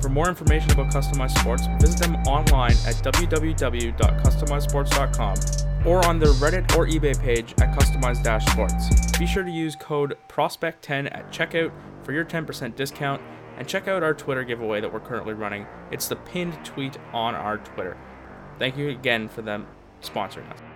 For more information about Customized Sports, visit them online at www.customizedsports.com or on their Reddit or eBay page at Customized Sports. Be sure to use code PROSPECT10 at checkout for your 10% discount and check out our Twitter giveaway that we're currently running. It's the pinned tweet on our Twitter. Thank you again for them sponsoring us.